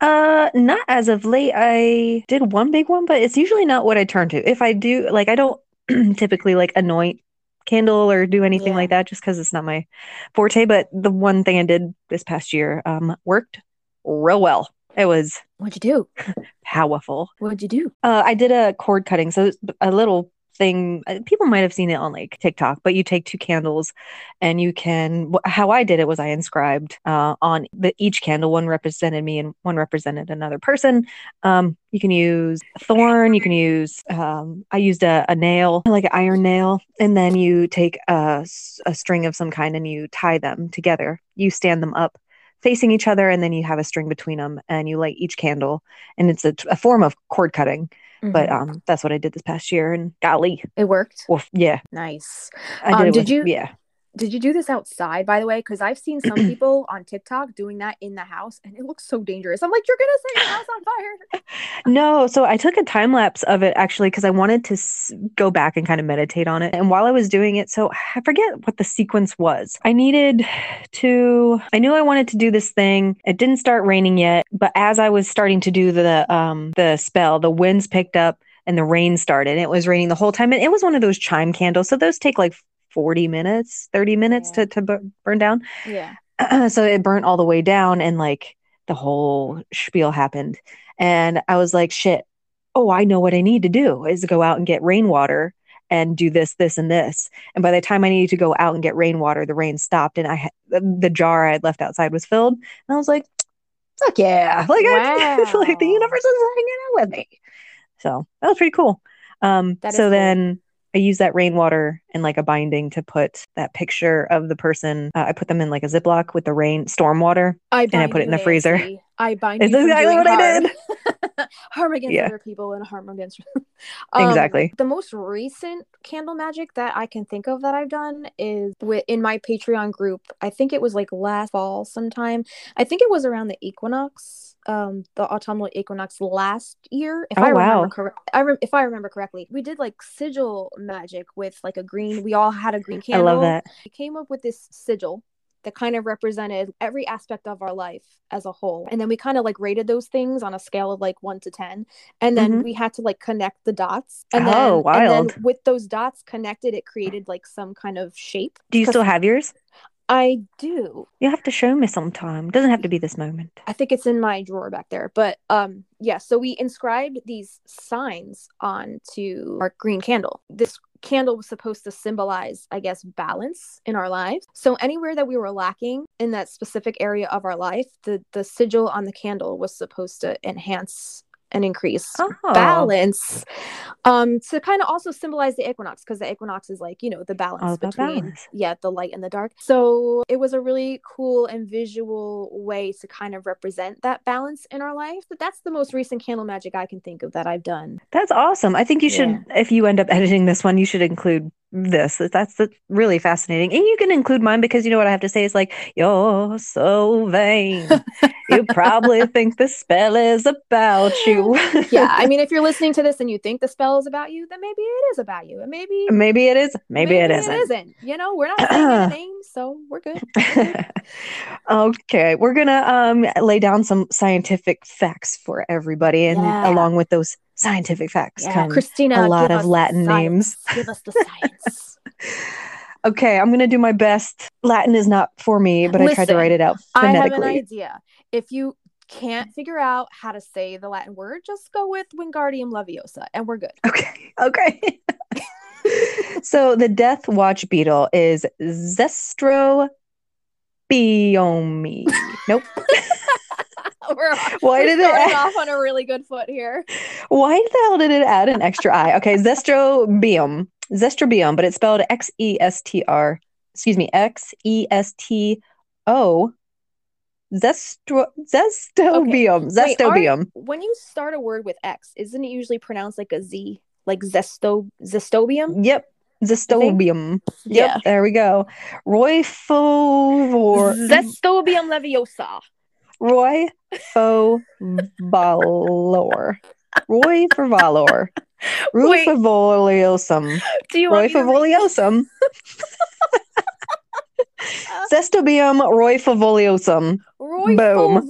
Uh, not as of late. I did one big one, but it's usually not what I turn to. If I do, like, I don't (clears throat) typically like anoint candle or do anything Yeah. like that just because it's not my forte. But the one thing I did this past year um worked real well. It was What'd you do? powerful. What'd you do? Uh, I did a cord cutting, so a little thing. uh, People might have seen it on like TikTok, but you take two candles, and you can. How I did it was I inscribed uh, on the each candle. One represented me, and one represented another person. Um, you can use thorn. You can use. Um, I used a, a nail, like an iron nail, and then you take a string of some kind and you tie them together. You stand them up facing each other and then you have a string between them and you light each candle and it's a, a form of cord cutting but Mhm. um that's what i did this past year and golly it worked. woof, yeah Nice. i did Um, did with, you- yeah Did you do this outside, by the way? Because I've seen some (clears throat) people on TikTok doing that in the house, and it looks so dangerous. I'm like, you're gonna set your house on fire. (laughs) no so i took a time lapse of it actually because i wanted to s- go back and kind of meditate on it and while i was doing it so i forget what the sequence was i needed to i knew i wanted to do this thing it didn't start raining yet but as i was starting to do the um the spell the winds picked up and the rain started and it was raining the whole time and it was one of those chime candles so those take like 40 minutes 30 minutes Yeah. to, to burn down. Yeah. (clears throat) so it burnt all the way down and like the whole spiel happened. And i was like shit. Oh i know what i need to do is go out and get rainwater and do this this and this. And by the time i needed to go out and get rainwater the rain stopped and i had the, jar i had left outside was filled. And i was like fuck yeah. (laughs) Like I, (laughs) like the universe is hanging out with me. So that was pretty cool. Um so cool. then I use that rainwater and like a binding to put that picture of the person. Uh, I put them in like a Ziploc with the rain storm water. I I put it in the freezer. I bind from exactly what I did. (laughs) harm against Yeah. other people and harm against (laughs) Um, Exactly. the most recent candle magic that i can think of that i've done is with in my patreon group i think it was like last fall sometime i think it was around the equinox um the autumnal equinox last year if Oh, i remember wow. correct I rem- if i remember correctly we did like sigil magic with like a green we all had a green candle I love that. we came up with this sigil that kind of represented every aspect of our life as a whole and then we kind of like rated those things on a scale of like 1 to 10 and then Mhm. we had to like connect the dots and Oh, then and then with those dots connected it created like some kind of shape Do you still have yours? I do You have to show me sometime. Doesn't have to be this moment. I think it's in my drawer back there. But um yeah, so we inscribed these signs onto our green candle. This candle was supposed to symbolize, I guess, balance in our lives. So anywhere that we were lacking in that specific area of our life, the the sigil on the candle was supposed to enhance and increase Oh. balance um to kind of also symbolize the equinox because the equinox is like you know the balance All about between balance. yeah the light and the dark so it was a really cool and visual way to kind of represent that balance in our life but that's the most recent candle magic i can think of that i've done That's awesome. I think you should, Yeah. if you end up editing this one, you should include this. That's, that's really fascinating. And you can include mine because you know what I have to say is like, you're so vain. you probably (laughs) think the spell is about you. yeah i mean if you're (laughs) listening to this and you think the spell is about you then maybe it is about you and maybe maybe it is. Maybe, it isn't. it isn't you know we're not saying (clears throat) any names so we're good (laughs) okay, we're gonna um lay down some scientific facts for everybody, and Yeah. along with those scientific facts yeah Kristina a lot of Latin names. give us the science (laughs) Okay, I'm gonna do my best. Latin is not for me, but I tried to write it out phonetically. I have an idea. If you can't figure out how to say the Latin word, just go with Wingardium Leviosa and we're good. Okay, (laughs) okay. (laughs) so the Death Watch beetle is Zestro biomi. Nope. (laughs) we're Why did it? off on a really good foot here. Why the hell did it add an extra I? Okay, zestrobium. Zestrobium, but it's spelled X E S T R. Excuse me, X E S T O. Zestro zestobium. Wait, Zestobium. When you start a word with X, isn't it usually pronounced like a Z? Like zesto zestobium? Yep. Zestobium. Yep, Yeah. there we go. Roy Fovor. Zestobium Leviosa. Roy Fovalor. Roy Favalor. Roy Wait. Favoliosum. Do you Roy want me to read- Favoliosum. (laughs) Zestobium Roy Favoliosum. Roy Boom.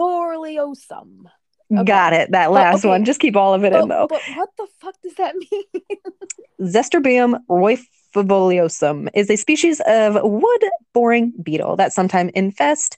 Okay. Got it. That last okay. one. Just keep all of it in though. but what the fuck does that (laughs) mean? Zestobium roifoliosum is a species of wood boring beetle that sometimes infest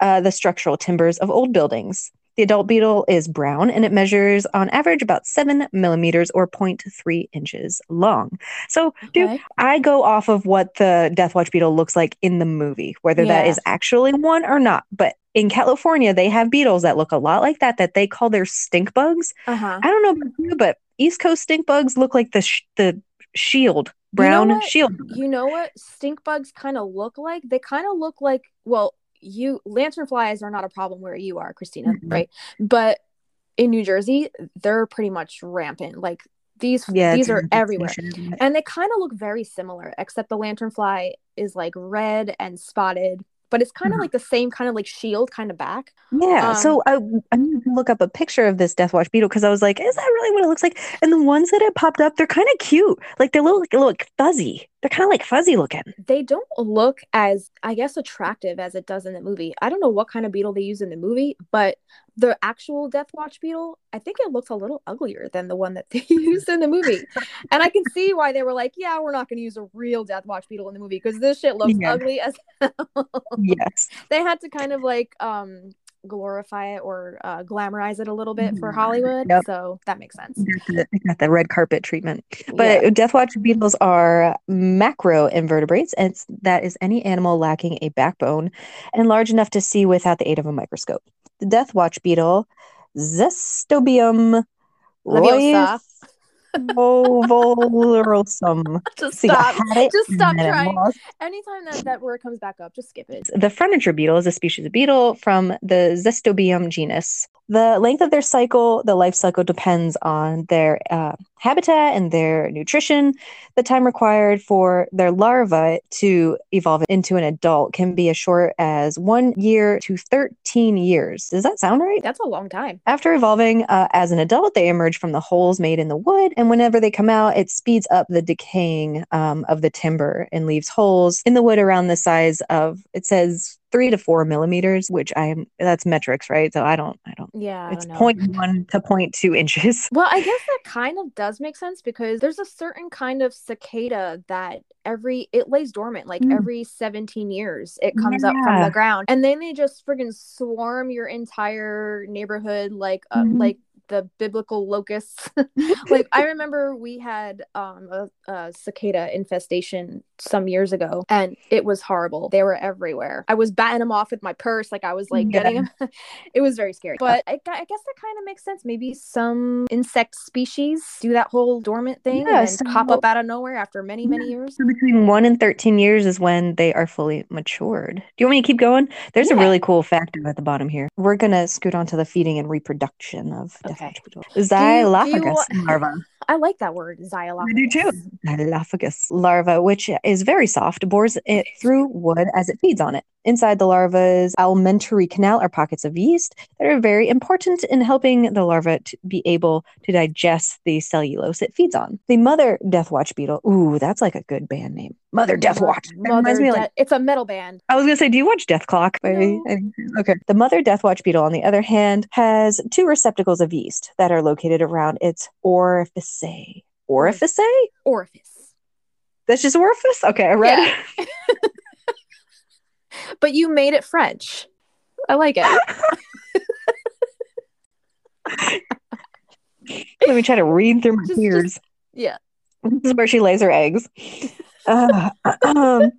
uh, the structural timbers of old buildings. The adult beetle is brown and it measures on average about seven millimeters or 0.3 inches long. So, dude, Okay. I go off of what the Death Watch beetle looks like in the movie, whether that Yeah. is actually one or not. But in California, they have beetles that look a lot like that, that they call their stink bugs. Uh-huh. I don't know about you, but East Coast stink bugs look like the sh- the shield know brown what? shield. You know what stink bugs kind of look like? They kind of look like well, you lantern flies are not a problem where you are, Kristina, Mhm. right? But in New Jersey, they're pretty much rampant. Like these Yeah, these are everywhere. infestation, isn't it? And they kind of look very similar, except the lanternfly is like red and spotted, but it's kind of Mhm. like the same kind of like shield kind of back. Yeah, Um, so I I need to look up a picture of this Death Watch beetle because I was like, is that really what it looks like? And the ones that had popped up, they're kind of cute. Like they look they look fuzzy. They're kind of like fuzzy looking. They don't look as, I guess, attractive as it does in the movie. I don't know what kind of beetle they use in the movie, but the actual Death Watch beetle, I think it looks a little uglier than the one that they (laughs) used in the movie. And I can see why they were like, yeah, we're not going to use a real Death Watch beetle in the movie because this shit looks Yeah. ugly as (laughs) hell. Yes. they had to kind of like um glorify it or uh, glamorize it a little bit for Mhm. Hollywood. Yep. So that makes sense. Got the, the red carpet treatment. Yeah. But Death Watch beetles are macro invertebrates, and that is any animal lacking a backbone and large enough to see without the aid of a microscope. The Death Watch beetle, Zestobium Leviosa. roivolorosum. (laughs) just See, stop. Just stop trying. Anytime that that word comes back up, just skip it. The furniture beetle is a species of beetle from the Zestobium genus. The length of their cycle, the life cycle depends on their uh, habitat and their nutrition. The time required for their larva to evolve into an adult can be as short as one year to 13 years. Does that sound right? That's a long time. After evolving uh, as an adult, they emerge from the holes made in the wood, and whenever they come out, it speeds up the decaying um, of the timber and leaves holes in the wood around the size of it says three to four millimeters, which I am that's metrics, right? So I don't, I don't. Yeah. I It's don't know. point one to point two inches. Well, I guess that kind of does make sense because there's a certain kind of cicada that every it lays dormant like Mm. every 17 years it comes up from the ground and then they just friggin' swarm your entire neighborhood like uh, Mhm. like the biblical locusts (laughs) like i (laughs) remember we had um a, a cicada infestation some years ago and it was horrible they were everywhere i was batting them off with my purse like i was like Yeah. getting them (laughs) it was very scary but I, I guess that kind of makes sense maybe some insect species do that whole dormant thing Yeah, and pop up out of nowhere after many many years So between one and 13 years is when they are fully matured. Do you want me to keep going? There's a really cool factor at the bottom here. We're going to scoot on to the feeding and reproduction of Okay. Beetle. do you- Xylophagous larva. (laughs) i like that word xylophagous I do too. Xylophagous larva, which is very soft, bores it through wood as it feeds on it. Inside the larva's alimentary canal are pockets of yeast that are very important in helping the larva to be able to digest the cellulose it feeds on. The mother deathwatch beetle, ooh, that's like a good band name. Mother deathwatch. Mother reminds me De- like it's a metal band I was gonna say, do you watch Dethklok? No. Okay. The mother deathwatch beetle, on the other hand, has two receptacles of yeast that are located around its orifice. Orifice? orifice That's just orifice? Okay, I read Yeah. (laughs) but you made it french i like it (laughs) Let me try to read through my Just- ears. yeah (laughs) This is where she lays her eggs. Uh, um,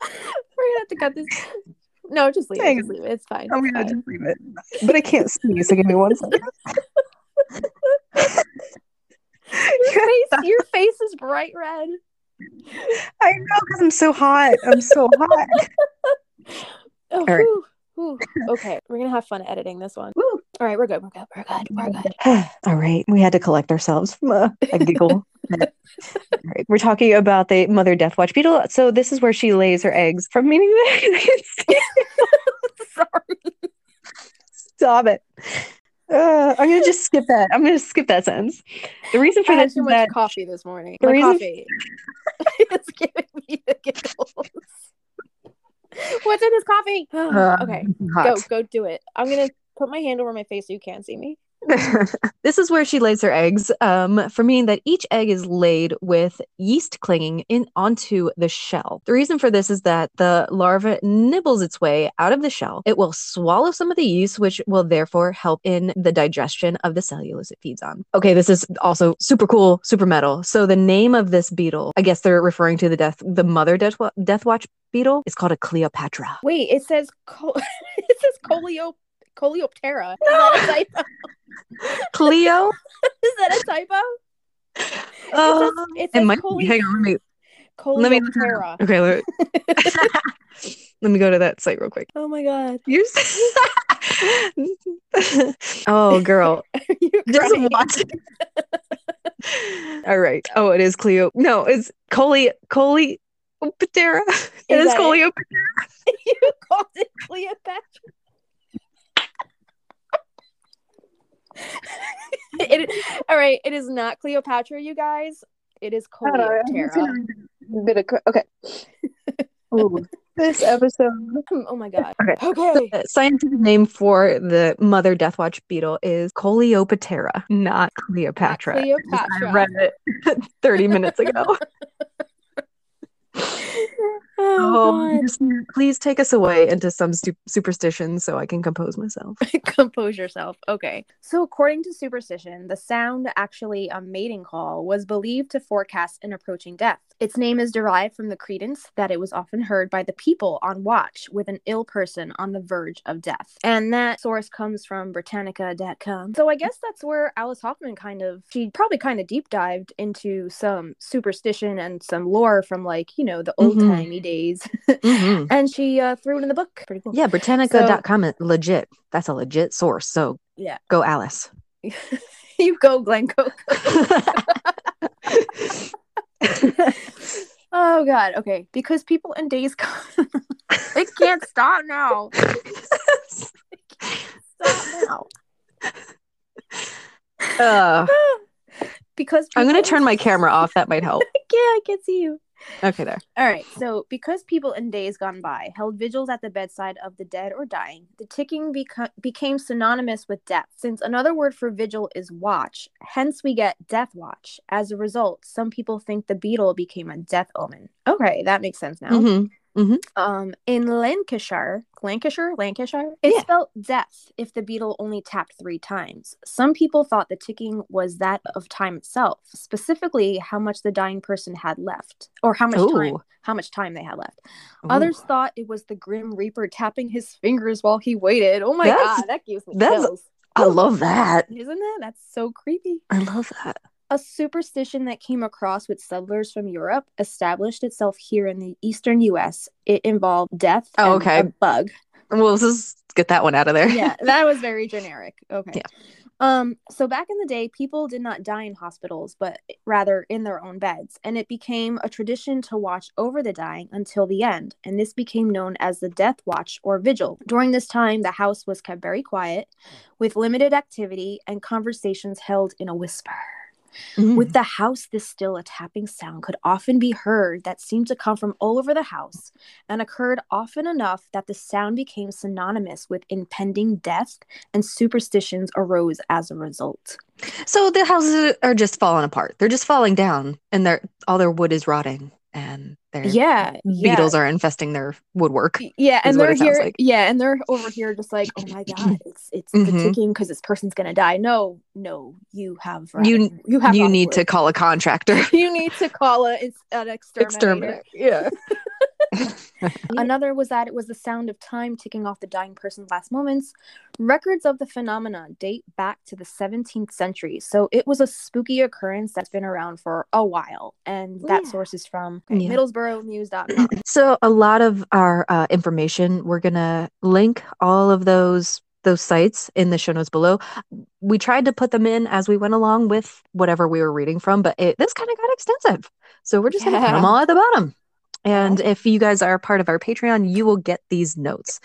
we're gonna have to cut this no just leave it just leave it it's fine I'm gonna just leave it. But I can't see, so give me one second. (laughs) your face your face is bright red (laughs) I know because I'm so hot. I'm so hot. (laughs) oh, right. whew, whew. okay we're gonna have fun editing this one Woo. all right we're good we're good we're good we're good (sighs) All right, we had to collect ourselves from a, a giggle. (laughs) Right, we're talking about the mother deathwatch beetle. So this is where she lays her eggs. From meaning that. sorry stop it. Uh, I'm gonna just skip that. I'm gonna skip that sentence. The reason for I had this too is much that coffee this morning. the My reason- coffee. (laughs) it's giving me the giggles. What's in this coffee? (sighs) Uh, okay, hot. go go do it. I'm gonna put my hand over my face so you can't see me. (laughs) this is where she lays her eggs, um, for meaning that each egg is laid with yeast clinging in onto the shell. The reason for this is that the larva nibbles its way out of the shell. It will swallow some of the yeast, which will therefore help in the digestion of the cellulose it feeds on. Okay, this is also super cool, super metal. So the name of this beetle, I guess they're referring to the death, the mother death, deathwatch beetle, is called a Cleopatra. Wait, it says col- (laughs) it says coleo coleoptera. Is that a typo? (laughs) Cleo. (laughs) Is that a typo? Um, it it says might cole- be. Hang on, let me Let me coleoptera. Okay, let, me, (laughs) let me go to that site real quick. Oh my god. You oh, girl, you just watch. All right. Oh, it is Cleo. No, it's Coli Coli Patera. It Is is it? You called it Cleopatra. (laughs) it, all right, it is not Cleopatra, you guys. It is Coleoptera. Bit of okay. (laughs) Ooh, this episode. (laughs) oh my god. Okay. Okay. The scientific name for the mother deathwatch beetle is Coleoptera, not Cleopatra. Cleopatra. I read it 30 minutes ago. Oh, Oh, please take us away into some stu- superstition so I can compose myself. (laughs) Compose yourself. Okay. So, according to superstition, the sound, actually a mating call, was believed to forecast an approaching death. Its name is derived from the credence that it was often heard by the people on watch with an ill person on the verge of death. And that source comes from Britannica.com. So, I guess that's where Alice Hoffman kind of, she probably kind of deep dived into some superstition and some lore from like, you know, the old mm-hmm. timey days. Mhm. (laughs) and she uh, threw it in the book. Pretty cool. Yeah, Britannica.com is legit. That's a legit source. So Yeah. go Alice. (laughs) you go, Glen Coco. (laughs) Oh God. Okay. Because people in days it can't stop now. Stop now. Uh, (sighs) Because I'm gonna turn my camera off. That might help. Yeah, I can't see you. Okay, there. All right. So, because people in days gone by held vigils at the bedside of the dead or dying, the ticking beco- became synonymous with death, since another word for vigil is watch. Hence, we get death watch. As a result, some people think the beetle became a death omen. Okay, that makes sense now. Mm-hmm. Mhm. Um, in Lancashire, Lancashire, Lancashire, it Yeah. spelled death if the beetle only tapped three times. Some people thought the ticking was that of time itself, specifically how much the dying person had left, or how much time, how much time they had left. Ooh. Others thought it was the Grim Reaper tapping his fingers while he waited. Oh my That's- god, that gives me that's- chills, I love that. isn't it? That's so creepy. I love that. A superstition that came across with settlers from Europe established itself here in the eastern US. It involved death Oh, and okay. a bug. Well, let's just get that one out of there. Yeah, that was very (laughs) generic. Okay. Yeah. Um, so back in the day, people did not die in hospitals, but rather in their own beds, and it became a tradition to watch over the dying until the end, and this became known as the death watch or vigil. During this time, the house was kept very quiet, with limited activity and conversations held in a whisper. Mm. With the house this still, a tapping sound could often be heard that seemed to come from all over the house and occurred often enough that the sound became synonymous with impending death and superstitions arose as a result. So the houses are just falling apart. They're just falling down, and their all their wood is rotting, and their Yeah. beetles are infesting their woodwork. Yeah, and they're here. like. Yeah, and they're over here just like, oh my god, (laughs) it's it's the Mhm. ticking because this person's gonna die. No, no, you have You- you have (laughs) You need to call a contractor. you need to call a, an (laughs) exterminator. Exterminate. Yeah. (laughs) Another was that it was the sound of time ticking off the dying person's last moments. Records of the phenomenon date back to the 17th century, so it was a spooky occurrence that's been around for a while. And that Yeah. source is from Yeah. middlesbroughnews.com. (clears throat) So a lot of our uh, information, we're gonna link all of those those sites in the show notes below. We tried to put them in as we went along with whatever we were reading from, but it, this kind of got extensive. So we're just gonna put them all at the bottom. And if you guys are part of our Patreon, you will get these notes.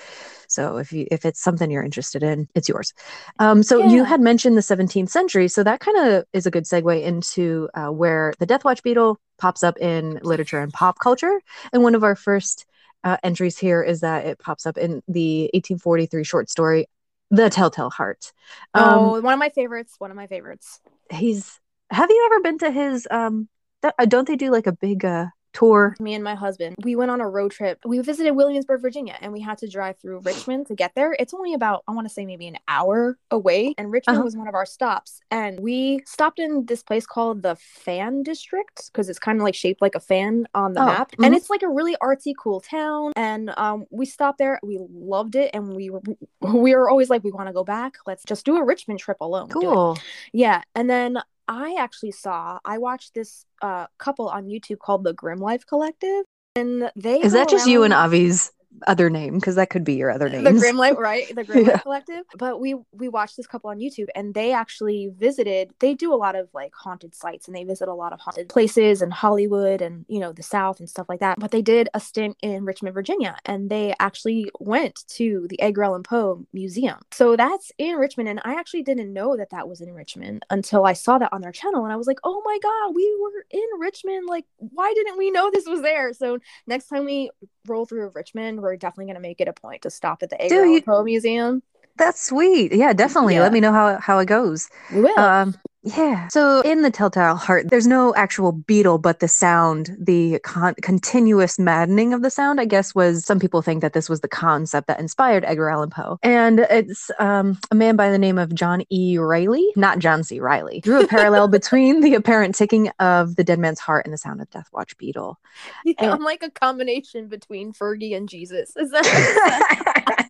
So if you if it's something you're interested in, it's yours. Um, so you had mentioned the 17th century, so that kind of is a good segue into uh, where the Death Watch beetle pops up in literature and pop culture. And one of our first uh, entries here is that it pops up in the 1843 short story, The Telltale Heart. Um, oh, one of my favorites. One of my favorites. he's. Have you ever been to his? Um, that, uh, don't they do like a big uh, tour? Me and my husband, we went on a road trip. We visited Williamsburg, Virginia, and we had to drive through Richmond to get there. It's only about, I want to say, maybe an hour away. And Richmond Uh-huh. was one of our stops. And we stopped in this place called the Fan District because it's kind of like shaped like a fan on the Oh, map. mhm. And it's like a really artsy, cool town. And um, we stopped there. We loved it. And we were, we were always like, we want to go back. Let's just do a Richmond trip alone. Cool. Yeah, and then I actually saw I watched this uh couple on YouTube called the Grim Life Collective, and they Is that just you and Avi's other name? Because that could be your other name. the names. Grim right? The Grim (laughs) Yeah. Collective. But we we watched this couple on YouTube, and they actually visited. They do a lot of like haunted sites, and they visit a lot of haunted places in Hollywood and you know the South and stuff like that. But they did a stint in Richmond, Virginia, and they actually went to the Edgar Allan Poe Museum. So that's in Richmond, and I actually didn't know that that was in Richmond until I saw that on their channel, and I was like, oh my god, we were in Richmond! Like, why didn't we know this was there? So next time we roll through Richmond, we're definitely going to make it a point to stop at the Edgar Allan Poe Museum. That's sweet. Yeah, definitely. Yeah. Let me know how how it goes. We will. Um, yeah. So in the Telltale Heart, there's no actual beetle, but the sound, the con- continuous maddening of the sound, I guess, was some people think that this was the concept that inspired Edgar Allan Poe. And it's um, a man by the name of John E. Reilly, not John C. Reilly, drew a parallel (laughs) between the apparent ticking of the dead man's heart and the sound of Death Watch beetle. Yeah, I'm like a combination between Fergie and Jesus. Is that, (laughs)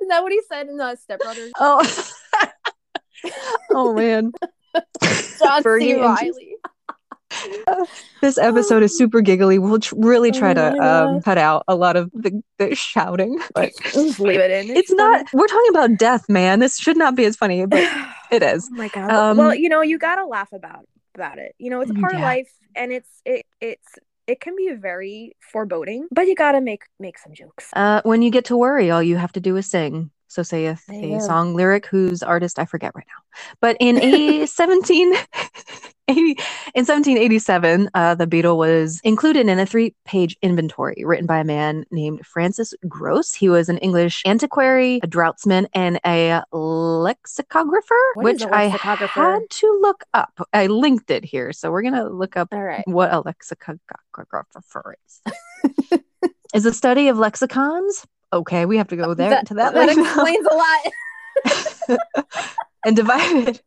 is that what he said in the Step Brothers? oh. (laughs) oh man. (laughs) John Fergie C. Reilly. this episode is super giggly. We'll tr- really try Oh to um, cut out a lot of the, the shouting, but Just leave it in. it's not. We're talking about death, man. This should not be as funny, but (sighs) it is. Oh my god. Um, well, you know, you gotta laugh about about it. You know, it's a part of life, and it's it it's it can be very foreboding, but you gotta make make some jokes. Uh, when you get to worry, all you have to do is sing. So saith a song lyric whose artist I forget right now. But in (laughs) a 17, (laughs) 80 in 1787, uh, the Beetle was included in a three-page inventory written by a man named Francis Grose. He was an English antiquary, a draughtsman, and a lexicographer, What which a I lexicographer? had to look up. I linked it here, so we're gonna look up right. what a lexicographer is. is the study of lexicons. Okay, we have to go there that, to that. that explains a lot. (laughs) and divided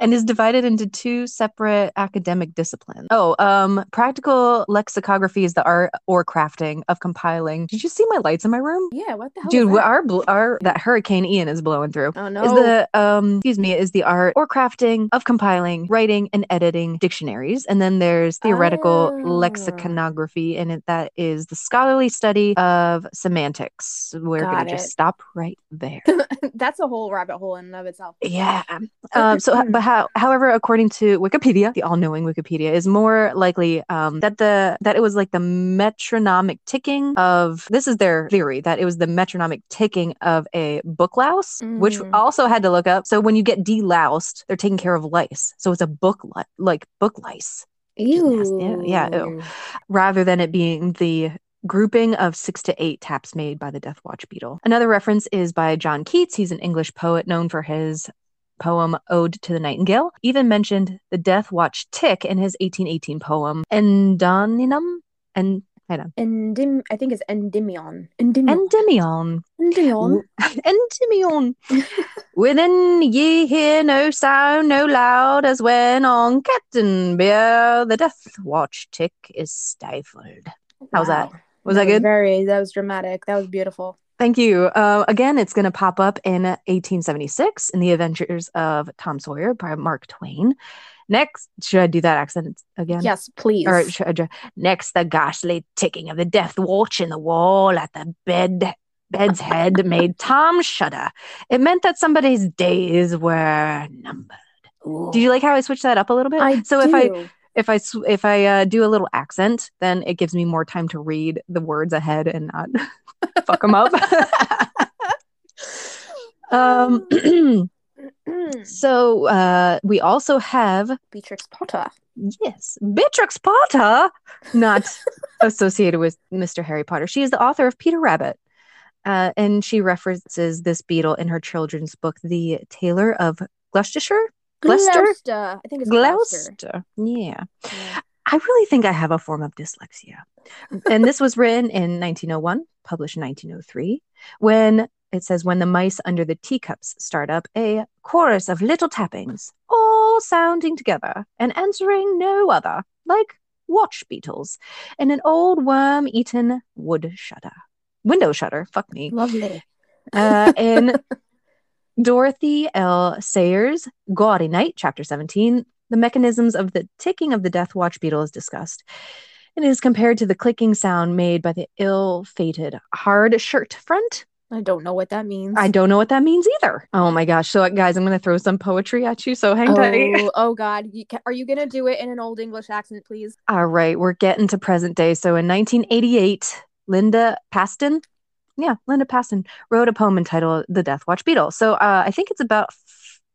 and is divided into two separate academic disciplines. Oh, um, practical lexicography is the art or crafting of compiling. Did you see my lights in my room? yeah. What the hell? Dude, that? our our that Hurricane Ian is blowing through. Oh no. Is the um excuse me is the art or crafting of compiling, writing, and editing dictionaries, and then there's theoretical Oh. lexiconography, and it, that is the scholarly study of semantics. We're Got gonna just stop right there. (laughs) That's a whole rabbit hole in and of itself. Yeah. (laughs) Um, so, but how, however, according to Wikipedia, the all-knowing Wikipedia is more likely um, that the that it was like the metronomic ticking of this is their theory that it was the metronomic ticking of a book louse, which Mm. also had to look up. So when you get deloused, they're taking care of lice. So it's a book li- like book lice Ew. Yeah, ew. rather than it being the grouping of six to eight taps made by the Death Watch beetle. Another reference is by John Keats. He's an English poet known for his poem Ode to the Nightingale. Even mentioned the Death Watch tick in his 1818 poem Endoninum and on. Endim- I think it's Endymion. Endymion. Endymion. Endymion. (laughs) Endymion. Within ye hear no sound, no loud, as when on Captain Bear the Death Watch tick is stifled. How's that? Was that, good? Very. That was dramatic. That was beautiful. Thank you. Uh, again, it's going to pop up in 1876 in The Adventures of Tom Sawyer by Mark Twain. Next, should I do that accent again? Yes, please. Or should I, next, the ghastly ticking of the death watch in the wall at the bed bed's head (laughs) made Tom shudder. It meant that somebody's days were numbered. Ooh. Do you like how I switched that up a little bit? I so if I do. If I sw- if I uh, do a little accent, then it gives me more time to read the words ahead and not (laughs) fuck them up. (laughs) um, (clears throat) (clears throat) so uh, we also have Beatrix Potter. yes, Beatrix Potter, not (laughs) associated with Mr. Harry Potter. She is the author of Peter Rabbit. Uh, and she references this beetle in her children's book, The Tailor of Gloucestershire. Gloucester? Gloucester. I think it's Gloucester. Gloucester. Yeah. Yeah. I really think I have a form of dyslexia. and this was written in 1901, published in 1903, when it says, when the mice under the teacups start up, a chorus of little tappings, all sounding together and answering no other, like watch beetles, and an old worm eaten wood shutter. Window shutter, fuck me. Lovely. Uh, in (laughs) Dorothy L. Sayers' Gaudy Night, Chapter 17, the mechanisms of the ticking of the death watch beetle is discussed. It is compared to the clicking sound made by the ill fated hard shirt front. I don't know what that means. I don't know what that means either. Oh my gosh. So, guys, I'm going to throw some poetry at you. So, hang tight. Oh, oh God! You ca- are you gonna do it in an old English accent, please? All right, we're getting to present day. So in 1988, Linda Pastan, yeah, Linda Pastan wrote a poem entitled "The Death Watch Beetle." So uh, I think it's about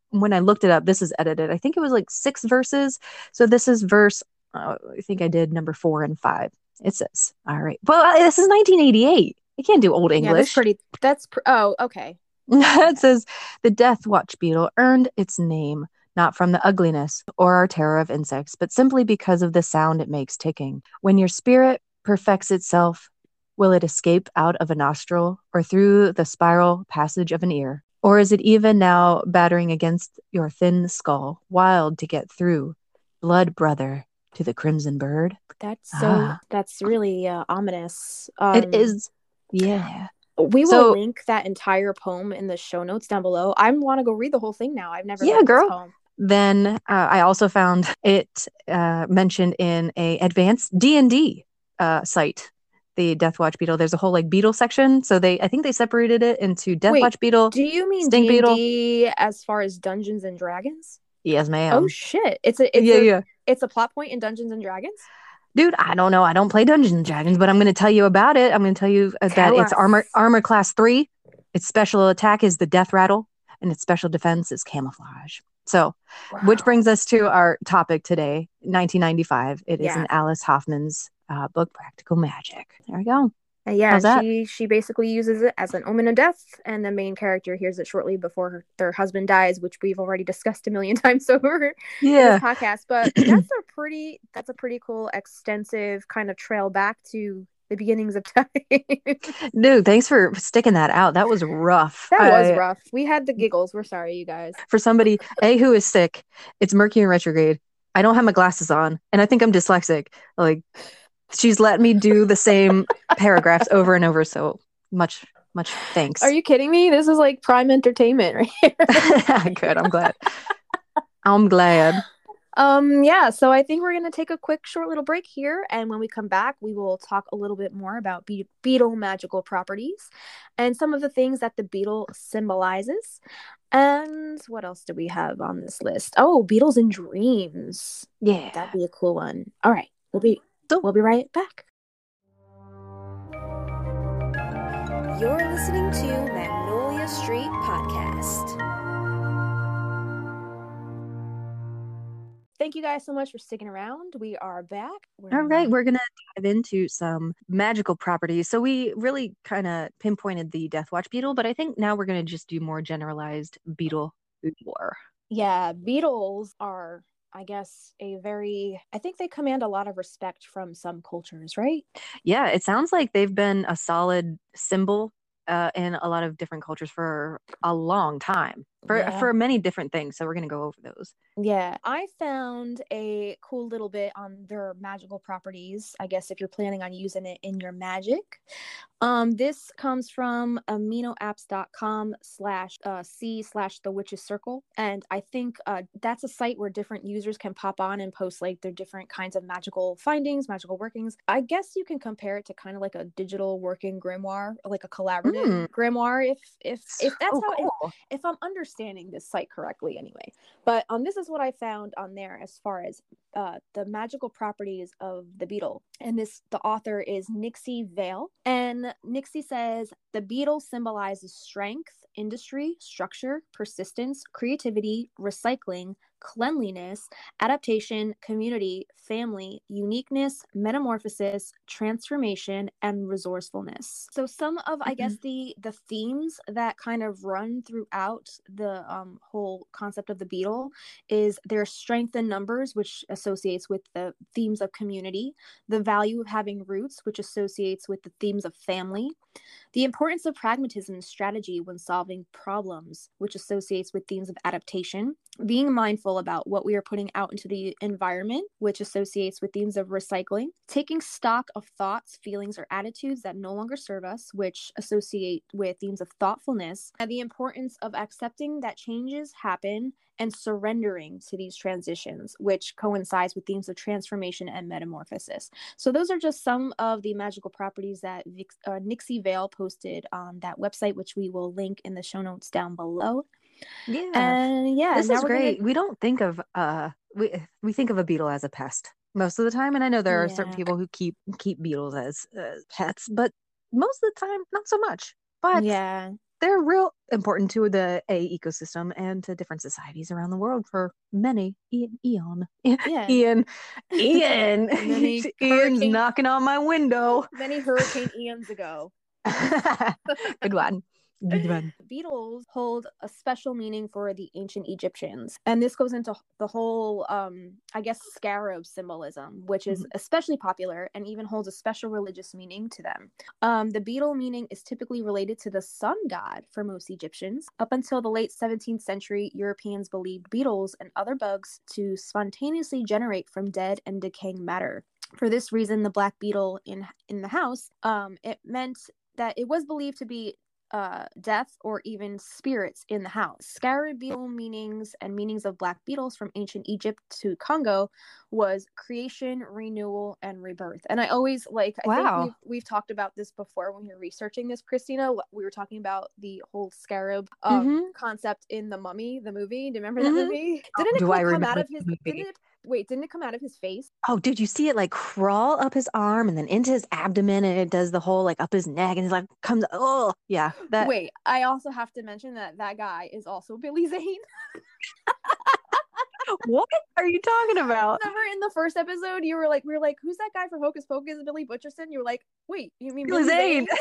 when I looked it up. This is edited. I think it was like six verses. So this is verse. Uh, I think I did number four and five. It says, "All right, well, uh, this is 1988. I can't do old English. Yeah, that's pretty. That's pr- oh, okay. (laughs) it says the death watch beetle earned its name not from the ugliness or our terror of insects, but simply because of the sound it makes ticking. When your spirit perfects itself, will it escape out of a nostril or through the spiral passage of an ear? Or is it even now battering against your thin skull, wild to get through? Blood brother to the crimson bird. That's so. Ah. That's really uh, ominous. Um, it is, yeah. We will So- link that entire poem in the show notes down below. I want to go read the whole thing now. I've never. Yeah, girl. Then uh, I also found it uh, mentioned in a advanced D and D uh, site. The Death Watch beetle. There's a whole like beetle section. So they, I think they separated it into Death Wait, Watch beetle. Do you mean Stink beetle. D&D as far as Dungeons and Dragons? yes, ma'am. oh shit. It's a it's yeah, a, yeah. it's a plot point in Dungeons and Dragons? Dude, I don't know. I don't play Dungeons and Dragons, but I'm going to tell you about it. I'm going to tell you uh, that Tell it's armor us. armor class three. Its special attack is the Death Rattle, and its special defense is Camouflage. So, which brings us to our topic today, 1995. It is Yeah. in Alice Hoffman's uh, book, Practical Magic. There we go. Uh, yeah, she she basically uses it as an omen of death, and the main character hears it shortly before her, their husband dies, which we've already discussed a million (laughs) times over Yeah. podcast. But (clears throat) that's a pretty that's a pretty cool, extensive kind of trail back to the beginnings of time. (laughs) Dude, thanks for sticking that out. That was rough. That was I- rough. We had the giggles. We're sorry, you guys. For somebody, A, who is sick, it's Mercury in retrograde. I don't have my glasses on, and I think I'm dyslexic. Like, she's let me do the same paragraphs over and over. So much, much thanks. Are you kidding me? This is like prime entertainment right here. (laughs) Good. I'm glad. I'm glad. Um, yeah, so I think we're going to take a quick, short little break here. And when we come back, we will talk a little bit more about be- beetle magical properties and some of the things that the beetle symbolizes. And what else do we have on this list? Oh, beetles and dreams. Yeah. That'd be a cool one. All right, we'll be So- we'll be right back. You're listening to Magnolia Street Podcast. Thank you guys so much for sticking around. We are back. We're All right, we're gonna dive into some magical properties. So we really kind of pinpointed the Death Watch beetle, but I think now we're gonna just do more generalized beetle lore. Yeah, beetles are, I guess, a very, I think they command a lot of respect from some cultures, right? Yeah, it sounds like they've been a solid symbol uh, in a lot of different cultures for a long time, for Yeah. for many different things. So we're gonna go over those. Yeah, I found a cool little bit on their magical properties. I guess if you're planning on using it in your magic. Um, this comes from aminoapps.com slash uh, c slash the witch's circle. And I think uh, that's a site where different users can pop on and post like their different kinds of magical findings, magical workings. I guess you can compare it to kind of like a digital working grimoire, like a collaborative Mm. grimoire, if if if that's how if cool. if I'm understanding this site correctly anyway. But um, this is what I found on there as far as uh, the magical properties of the beetle. And this, the author is Nixie Vale. And Nixie says the beetle symbolizes strength, industry, structure, persistence, creativity, recycling, cleanliness, adaptation, community, family, uniqueness, metamorphosis, transformation, and resourcefulness. So some of I guess the the themes that kind of run throughout the um, whole concept of the beetle is their strength in numbers, which associates with the themes of community, the value of having roots, which associates with the themes of family, the importance of pragmatism and strategy when solving problems, which associates with themes of adaptation, being mindful about what we are putting out into the environment, which associates with themes of recycling, taking stock of thoughts, feelings, or attitudes that no longer serve us, which associate with themes of thoughtfulness, and the importance of accepting that changes happen and surrendering to these transitions, which coincides with themes of transformation and metamorphosis. So, those are just some of the magical properties that Vic, uh, Nixie Vale posted on that website, which we will link in the show notes down below. Yeah. And yeah, this is we're gonna- great. We don't think of uh we we think of a beetle as a pest most of the time, and I know there are certain people who keep keep beetles as uh, pets, but most of the time not so much. But yeah, they're real important to the a ecosystem and to different societies around the world for many eon eon yeah. Ian Ian (laughs) (laughs) Ian's hurricane- knocking on my window. Many hurricane eons ago. (laughs) Good one. Beetles hold a special meaning for the ancient Egyptians. And this goes into the whole, um, I guess, scarab symbolism, which is especially popular and even holds a special religious meaning to them. Um, the beetle meaning is typically related to the sun god for most Egyptians. Up until the late 17th century, Europeans believed beetles and other bugs to spontaneously generate from dead and decaying matter. For this reason, the black beetle in in the house, um, it meant that it was believed to be uh, death, or even spirits in the house. Scarab beetle meanings and meanings of black beetles from ancient Egypt to Congo was creation, renewal, and rebirth. And I always like, I Wow. think we've, we've talked about this before when you're researching this, Kristina. We were talking about the whole scarab um, Mhm. concept in The Mummy, the movie. Do you remember that Mhm. movie? Didn't it do come out of his, didn't it, wait, didn't it come out of his face? Oh, dude, you see it like crawl up his arm and then into his abdomen, and it does the whole like up his neck, and he's like comes. Oh, yeah. That Wait, I also have to mention that that guy is also Billy Zane. (laughs) what are you talking about? Remember in the first episode, you were like, we were like, who's that guy from Hocus Pocus, Billy Butcherson? You were like, wait, you mean Billy Zane? (laughs)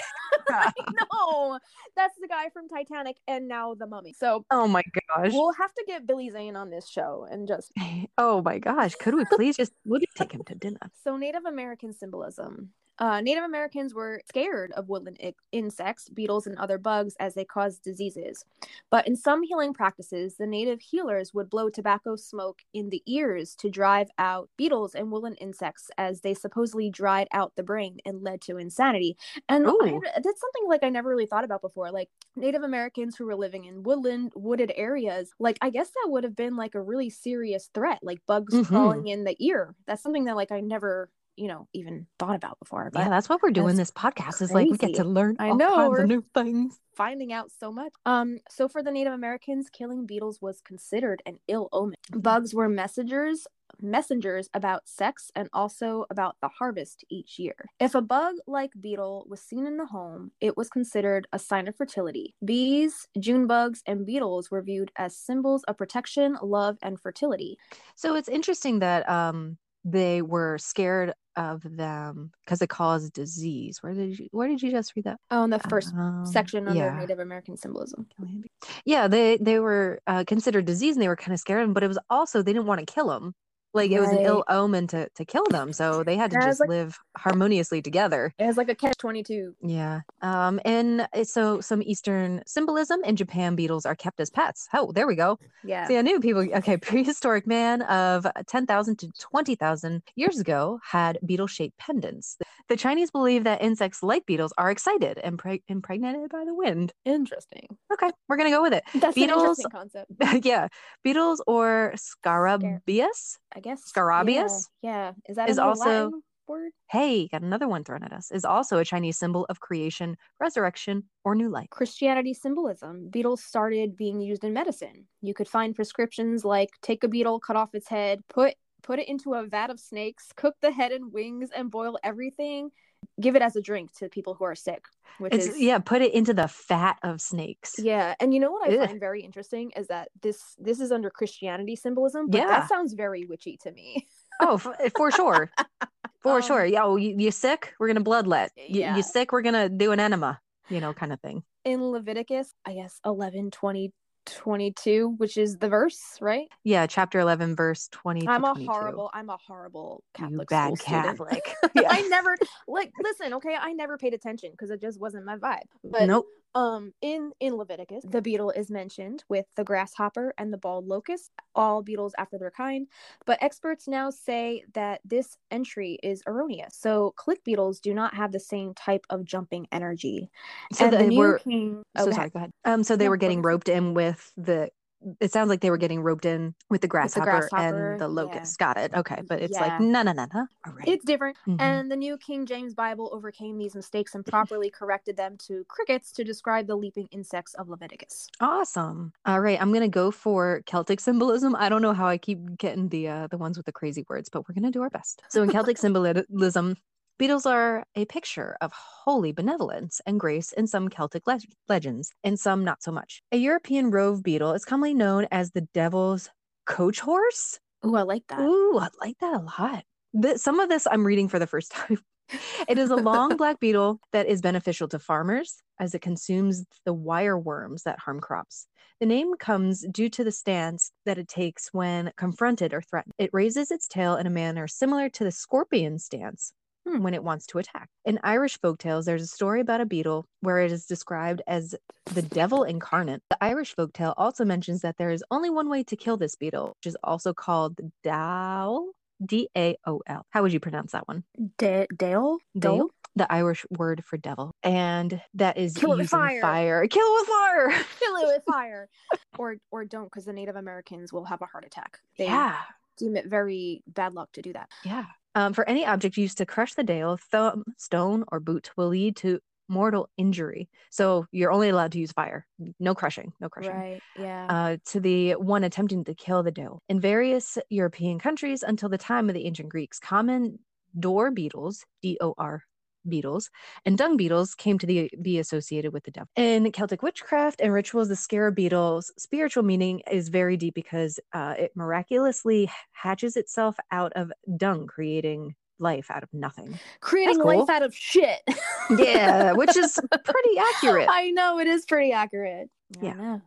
(laughs) No, that's the guy from Titanic and now The Mummy. So oh my gosh. we'll have to get Billy Zane on this show and just (laughs) Oh my gosh. Could we please just we'll just take him to dinner? So, Native American symbolism. Uh, Native Americans were scared of woodland i- insects, beetles, and other bugs as they caused diseases. But in some healing practices, the native healers would blow tobacco smoke in the ears to drive out beetles and woodland insects as they supposedly dried out the brain and led to insanity. And I, that's something like I never really thought about before. Like Native Americans who were living in woodland, wooded areas, like I guess that would have been like a really serious threat, like bugs Mhm. crawling in the ear. That's something that like I never, you know, even thought about before. But Yeah, that's what we're doing. This podcast is like we get to learn I all know, kinds of new things. finding out so much. Um, so for the Native Americans, killing beetles was considered an ill omen. Bugs were messengers messengers about sex and also about the harvest each year. If a bug like beetle was seen in the home, it was considered a sign of fertility. Bees, June bugs, and beetles were viewed as symbols of protection, love, and fertility. So it's interesting that um they were scared of them because it caused disease. Where did you where did you just read that? Oh, in the first Um, section under yeah. Native American symbolism. Yeah, they they were uh, considered disease and they were kind of scared of them, but it was also they didn't want to kill them. Like it was an ill omen to to kill them, so they had to Yeah, just like- live harmoniously together. It was like a catch twenty two. Yeah. Um, and so some Eastern symbolism in Japan, beetles are kept as pets. Oh, there we go. Yeah. See, I knew people. Okay, (laughs) prehistoric man of 10,000 to 20,000 years ago had beetle shaped pendants. The Chinese believe that insects like beetles are excited and preg- impregnated by the wind. Interesting. Okay, we're going to go with it. That's Beetles- an interesting concept. (laughs) yeah. Beetles or scarabaeus. I guess Scarabaeus Yeah, yeah. is that is also- word? Hey, got another one thrown at us. Is also a Chinese symbol of creation, resurrection, or new life. Christianity symbolism. Beetles started being used in medicine. You could find prescriptions like take a beetle, cut off its head, put put it into a vat of snakes, cook the head and wings, and boil everything. Give it as a drink to people who are sick. Which It's is yeah, put it into the fat of snakes. Yeah, and you know what I Ugh. find very interesting is that this this is under Christianity symbolism, but Yeah. that sounds very witchy to me. Oh, for, for sure. (laughs) For Um, sure. Yeah, oh, you, you sick? We're going to bloodlet. You, Yeah. you sick? We're going to do an enema, you know, kind of thing. In Leviticus, I guess 11, 20, 22, which is the verse, right? Yeah, chapter 11, verse 20 I'm a 22. horrible, I'm a horrible You Catholic bad school student. (laughs) (laughs) I never like listen, okay, I never paid attention because it just wasn't my vibe. But Nope. Um in in Leviticus, the beetle is mentioned with the grasshopper and the bald locust, all beetles after their kind. But experts now say that this entry is erroneous. So click beetles do not have the same type of jumping energy. So and the they new were, king so oh, go sorry, go ahead. Um, so they No, were getting roped in with the, it sounds like they were getting roped in with the grasshopper, grasshopper, and the yeah. locust. Got it. Okay. But it's like, Yeah. no, no, no, no. All right. It's different. Mhm. And the New King James Bible overcame these mistakes and properly corrected them to crickets to describe the leaping insects of Leviticus. Awesome. All right, I'm gonna go for Celtic symbolism. I don't know how I keep getting the uh, the ones with the crazy words, but we're gonna do our best. So in Celtic (laughs) symbolism, beetles are a picture of holy benevolence and grace in some Celtic leg- legends, and some not so much. A European rove beetle is commonly known as the devil's coach horse. Ooh, I like that. Ooh, I like that a lot. Th- some of this I'm reading for the first (laughs) time. it is a long (laughs) black beetle that is beneficial to farmers as it consumes the wire worms that harm crops. The name comes due to the stance that it takes when confronted or threatened. It raises its tail in a manner similar to the scorpion stance. Hmm, when it wants to attack. In Irish folktales, there's a story about a beetle where it is described as the devil incarnate. The Irish folktale also mentions that there is only one way to kill this beetle, which is also called Daol. D A O L. How would you pronounce that one? Da- Dale? Dale? the Irish word for devil, and that is Kill it with using fire. fire. Kill it with fire. Kill it with (laughs) fire, or or don't, because the Native Americans will have a heart attack. They yeah, deem it very bad luck to do that. yeah. Um, for any object used to crush the Dale, thumb, stone, or boot will lead to mortal injury. So you're only allowed to use fire. No crushing. No crushing. Right? Yeah. uh, to the one attempting to kill the doe. In various European countries until the time of the ancient Greeks, common door beetles, D O R beetles, and dung beetles came to the, be associated with the devil. In Celtic witchcraft and rituals, the scarab beetle's spiritual meaning is very deep because uh, it miraculously hatches itself out of dung, creating life out of nothing. Creating cool. life out of shit. Yeah, which is (laughs) pretty accurate. I know it is pretty accurate. I Yeah.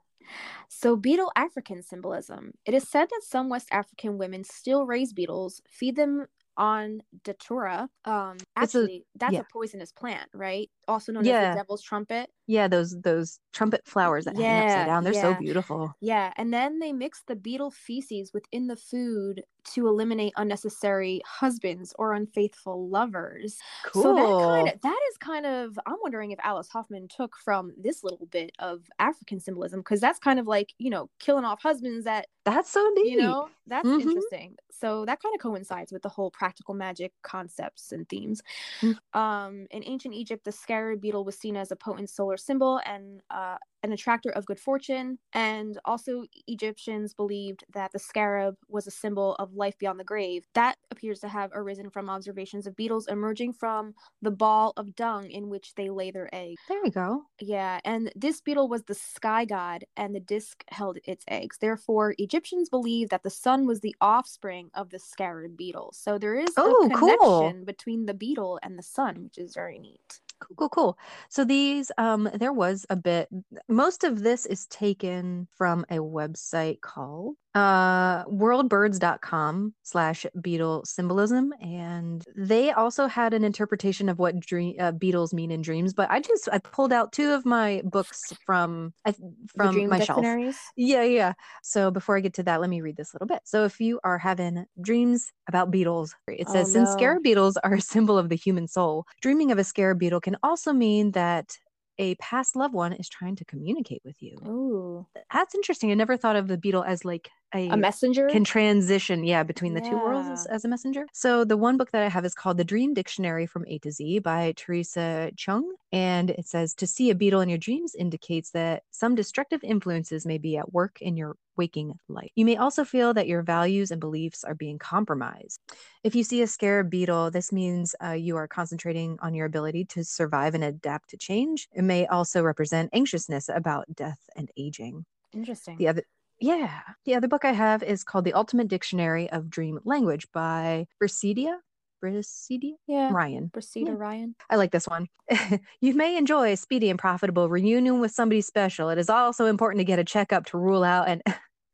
So, beetle African symbolism. It is said that some West African women still raise beetles, feed them on datura. Um, actually, that's yeah. a poisonous plant, right? Also known as the devil's trumpet. Yeah, those those trumpet flowers that hang upside down. They're so beautiful. Yeah, and then they mix the beetle feces within the food to eliminate unnecessary husbands or unfaithful lovers. Cool. So that kind of that is kind of I'm wondering if Alice Hoffman took from this little bit of African symbolism because that's kind of like you know killing off husbands that That's so neat. you know that's Mhm. interesting. So that kind of coincides with the whole practical magic concepts and themes. Mm. Um, in ancient Egypt, the scarab beetle was seen as a potent solar symbol and uh, an attractor of good fortune. And also, Egyptians believed that the scarab was a symbol of life beyond the grave. That appears to have arisen from observations of beetles emerging from the ball of dung in which they lay their eggs. There we go. Yeah, and this beetle was the sky god, and the disk held its eggs. Therefore, Egyptians believed that the sun was the offspring of the scarab beetle. So there is Oh, a cool. connection between the beetle and the sun, which is very neat. Cool, cool, cool. So these, um, there was a bit. Most of this is taken from a website called uh worldbirds.com slash beetle symbolism and they also had an interpretation of what dream uh, beetles mean in dreams but i just i pulled out two of my books from I, from my shelf. Yeah, yeah. So before I get to that, let me read this little bit. So if you are having dreams about beetles, it Oh, says since scarab beetles are a symbol of the human soul, dreaming of a scarab beetle can also mean that a past loved one is trying to communicate with you. Ooh, That's interesting. I never thought of the beetle as like a, a messenger. can transition, yeah, between the two worlds as, as a messenger. So the one book that I have is called The Dream Dictionary from A to Z by Theresa Cheung. And it says to see a beetle in your dreams indicates that some destructive influences may be at work in your waking life. You may also feel that your values and beliefs are being compromised. If you see a scarab beetle, this means uh, you are concentrating on your ability to survive and adapt to change. It may also represent anxiousness about death and aging. Interesting. The other yeah. The other book I have is called The Ultimate Dictionary of Dream Language by Briceida. Briceida? Yeah. Ryan. Proceed Yeah. Ryan. I like this one. (laughs) you may enjoy a speedy and profitable reunion with somebody special. It is also important to get a checkup to rule out and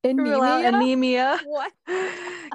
out anemia. (laughs) (laughs) What?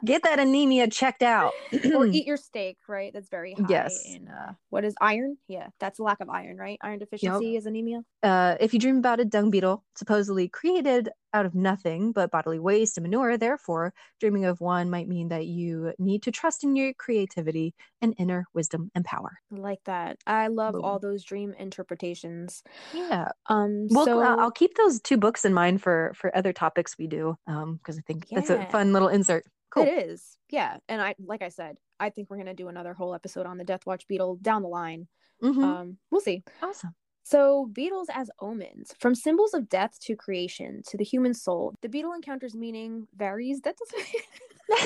Get that anemia checked out. (clears throat) or eat (clears throat) your steak, right? That's very high Yes. in uh, what is iron? Yeah, that's a lack of iron, right? Iron deficiency is anemia. uh, if you dream about a dung beetle, supposedly created out of nothing but bodily waste and manure, therefore, dreaming of one might mean that you need to trust in your creativity and inner wisdom and power. I like that. I love Boom. all those dream interpretations. Yeah. Um, Well, so I'll keep those two books in mind for for other topics we do, um, because I think that's a fun little insert. Cool. it is, yeah. And I, like I said, I think we're gonna do another whole episode on the Death Watch beetle down the line. Mhm. Um, we'll see. awesome. So, beetles as omens, from symbols of death to creation to the human soul, the beetle encounters meaning varies. That doesn't. (laughs) (laughs)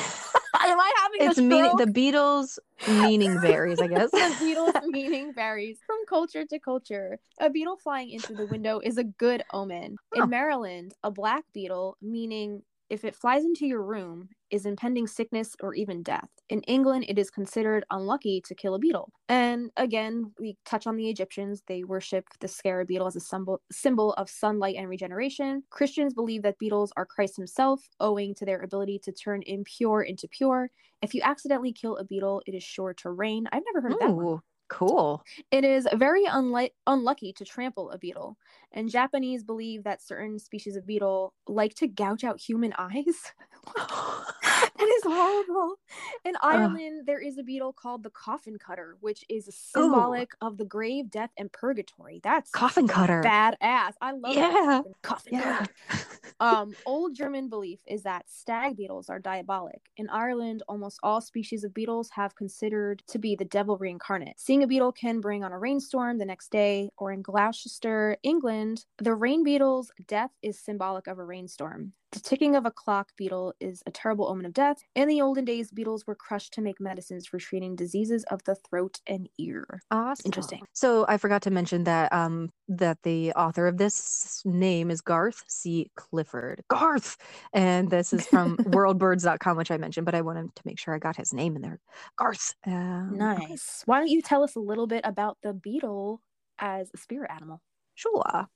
Am I having It's a meaning the Beatles meaning varies, I (laughs) guess. the beetle's meaning varies from culture to culture. A beetle flying into the window is a good omen. Oh. In Maryland, a black beetle, meaning if it flies into your room, is impending sickness or even death. In England, it is considered unlucky to kill a beetle. And again, we touch on the Egyptians. They worship the scarab beetle as a symbol, symbol of sunlight and regeneration. Christians believe that beetles are Christ himself, owing to their ability to turn impure into pure. If you accidentally kill a beetle, it is sure to rain. I've never heard of that one. Cool. It is very unli- unlucky to trample a beetle, and Japanese believe that certain species of beetle like to gouge out human eyes. (laughs) That is horrible. In Ireland, there is a beetle called the coffin cutter, which is symbolic of the grave, death, and purgatory. That's Coffin cutter. badass. I love Yeah. coffin Yeah. cutter. (laughs) Um, old German belief is that stag beetles are diabolic. In Ireland, almost all species of beetles have considered to be the devil reincarnate. Seeing a beetle can bring on a rainstorm the next day, or in Gloucester, England, the rain beetle's death is symbolic of a rainstorm. The ticking of a clock beetle is a terrible omen of death. In the olden days, beetles were crushed to make medicines for treating diseases of the throat and ear. Awesome. Interesting. So I forgot to mention that um that the author of this name is Garth C. Clifford. Garth, and this is from (laughs) worldbirds.com, which I mentioned, but I wanted to make sure I got his name in there. Garth. Um, Nice. Why don't you tell us a little bit about the beetle as a spirit animal? Sure.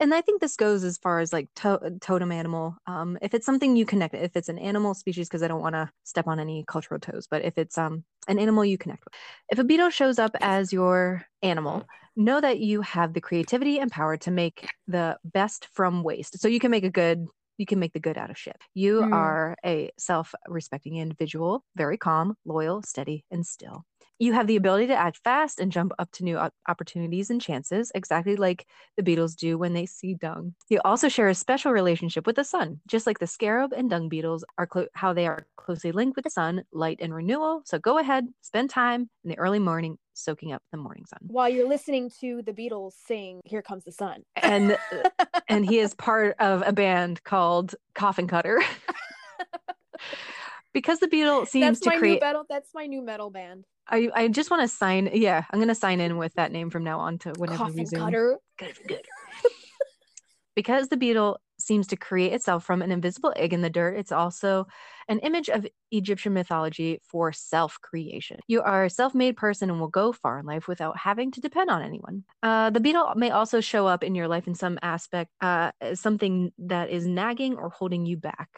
And I think this goes as far as like to- totem animal. Um, if it's something you connect, if it's an animal species, because I don't want to step on any cultural toes, but if it's um an animal you connect with, if a beetle shows up as your animal, know that you have the creativity and power to make the best from waste. So you can make a good. You can make the good out of shit. You Mm. are a self respecting individual, very calm, loyal, steady, and still. You have the ability to act fast and jump up to new opportunities and chances, exactly like the beetles do when they see dung. You also share a special relationship with the sun, just like the scarab and dung beetles are clo- how they are closely linked with the sun, light and renewal. So go ahead, spend time in the early morning soaking up the morning sun. While you're listening to the Beatles sing "Here Comes the Sun," And (laughs) and he is part of a band called Coffin Cutter. (laughs) because the beetle seems that's to my create new metal. That's my new metal band. I, I just want to sign yeah, I'm gonna sign in with that name from now on to whenever we Coffin zoom. cutter. because the beetle seems to create itself from an invisible egg in the dirt, it's also an image of Egyptian mythology for self creation. You are a self made person and will go far in life without having to depend on anyone. Uh, the beetle may also show up in your life in some aspect, uh, something that is nagging or holding you back.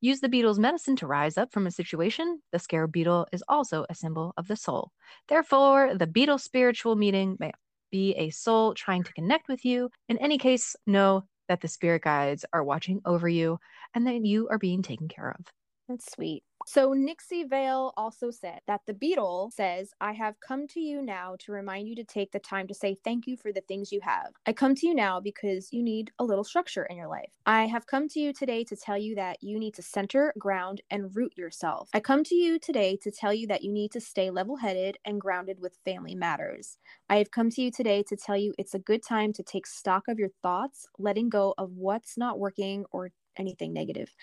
Use the beetle's medicine to rise up from a situation. The scarab beetle is also a symbol of the soul. Therefore, the beetle spiritual meeting may be a soul trying to connect with you. In any case, know that the spirit guides are watching over you and that you are being taken care of. That's sweet. So Nixie Vale also said that the beetle says, I have come to you now to remind you to take the time to say thank you for the things you have. I come to you now because you need a little structure in your life. I have come to you today to tell you that you need to center, ground, and root yourself. I come to you today to tell you that you need to stay level headed and grounded with family matters. I have come to you today to tell you it's a good time to take stock of your thoughts, letting go of what's not working or anything negative.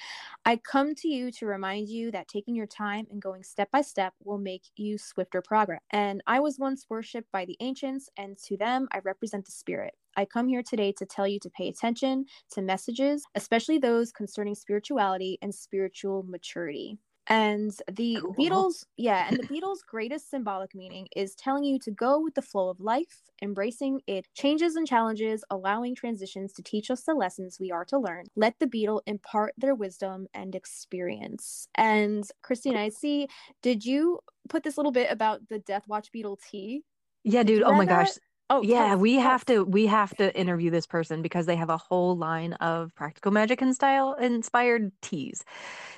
I come to you to remind you that taking your time and going step by step will make you swifter progress. And I was once worshipped by the ancients, and to them, I represent the spirit. I come here today to tell you to pay attention to messages, especially those concerning spirituality and spiritual maturity. And the Cool. Beatles, yeah, and the Beatles' greatest symbolic meaning is telling you to go with the flow of life, embracing it changes and challenges, allowing transitions to teach us the lessons we are to learn. Let the Beetle impart their wisdom and experience. And Christine, I see, did you put this little bit about the Death Watch Beetle tea? Yeah, dude. Oh my gosh. Oh, yeah, us, we have to we have to interview this person because they have a whole line of practical magic and style inspired teas.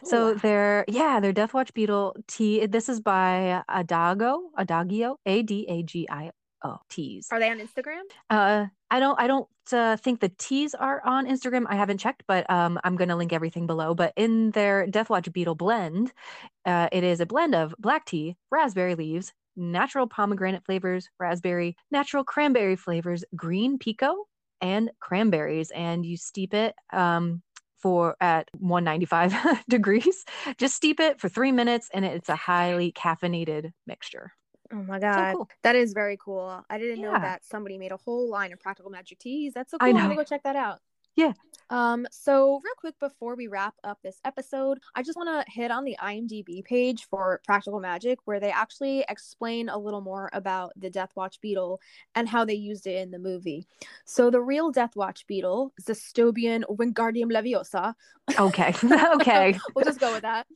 So Ooh. they're yeah, they're Death Watch Beetle tea. This is by Adago, Adagio, A D A G I O teas. Are they on Instagram? Uh, I don't I don't uh, think the teas are on Instagram. I haven't checked, but um, I'm gonna link everything below. But in their Death Watch Beetle blend, uh, it is a blend of black tea, raspberry leaves, natural pomegranate flavors, raspberry, natural cranberry flavors, green pico, and cranberries. And you steep it um, for at 195 (laughs) degrees. Just steep it for three minutes, and it's a highly caffeinated mixture. Oh my god, cool. that is very cool. I didn't know that somebody made a whole line of practical magic teas. That's so I cool. I'm gonna go check that out. Yeah. Um. So real quick before we wrap up this episode, I just want to hit on the IMDb page for Practical Magic, where they actually explain a little more about the Death Watch beetle and how they used it in the movie. So the real Death Watch beetle, Zestobian Wingardium Leviosa, Okay. (laughs) (laughs) okay. we'll just go with that.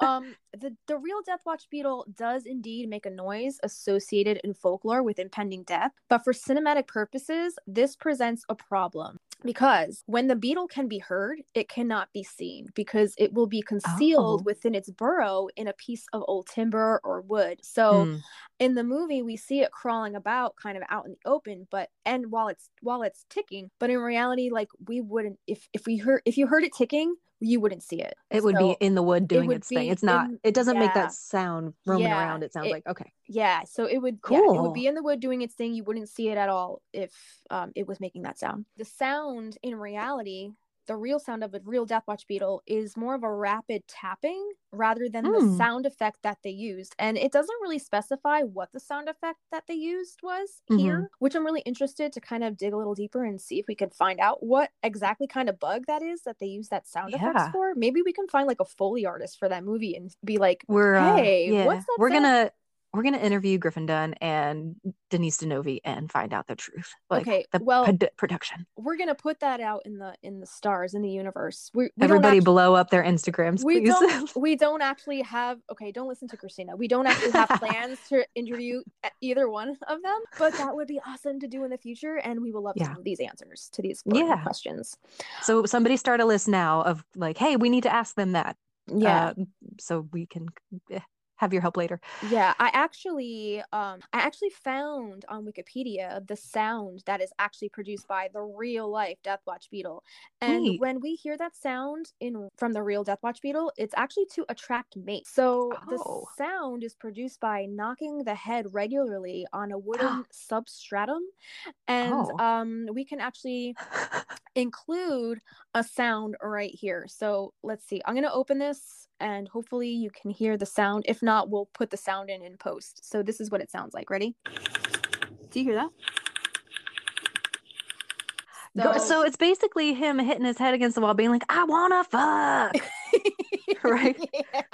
Um, the the real Death Watch beetle does indeed make a noise associated in folklore with impending death, but for cinematic purposes, this presents a problem. Because when the beetle can be heard, it cannot be seen because it will be concealed Oh. within its burrow in a piece of old timber or wood. So Hmm. in the movie we see it crawling about kind of out in the open but and while it's while it's ticking but in reality like we wouldn't if if we heard if you heard it ticking you wouldn't see it It would be in the wood doing would its thing. It's not. in- it doesn't make that sound roaming Yeah, around. It sounds it- like okay. yeah so it would yeah, it would be in the wood doing its thing you wouldn't see it at all if um, it was making that sound the sound in reality the real sound of a real death watch beetle is more of a rapid tapping rather than the Hmm. sound effect that they used and it doesn't really specify what the sound effect that they used was Mhm. here which i'm really interested to kind of dig a little deeper and see if we can find out what exactly kind of bug that is that they use that sound effects Yeah. for maybe we can find like a foley artist for that movie and be like We're uh, Hey, yeah. what's that we're gonna we're gonna interview Griffin Dunne and Denise DeNovi and find out the truth. Like Okay, the well- produ- production. we're gonna put that out in the in the stars in the universe. We, we Everybody actu- blow up their Instagrams, we please. don't (laughs) we don't actually have okay. Don't listen to Kristina. We don't actually have (laughs) plans to interview either one of them, but that would be awesome to do in the future, and we will love Yeah. to these answers to these Yeah. questions. so somebody start a list now of like, hey, we need to ask them that. Yeah, uh, so we can eh, have your help later. yeah. I actually um I actually found on Wikipedia the sound that is actually produced by the real life Death Watch beetle, and Neat. when we hear that sound in from the real Death Watch beetle, it's actually to attract mates. So Oh. the sound is produced by knocking the head regularly on a (gasps) wooden substratum, and Oh. um we can actually (laughs) (laughs) include a sound right here. So let's see. I'm gonna open this, and hopefully you can hear the sound. If not, we'll put the sound in in post. So this is what it sounds like. Ready? Do you hear that? Go- so it's basically him hitting his head against the wall, being like, "I wanna fuck." (laughs) Right? Yeah. (laughs)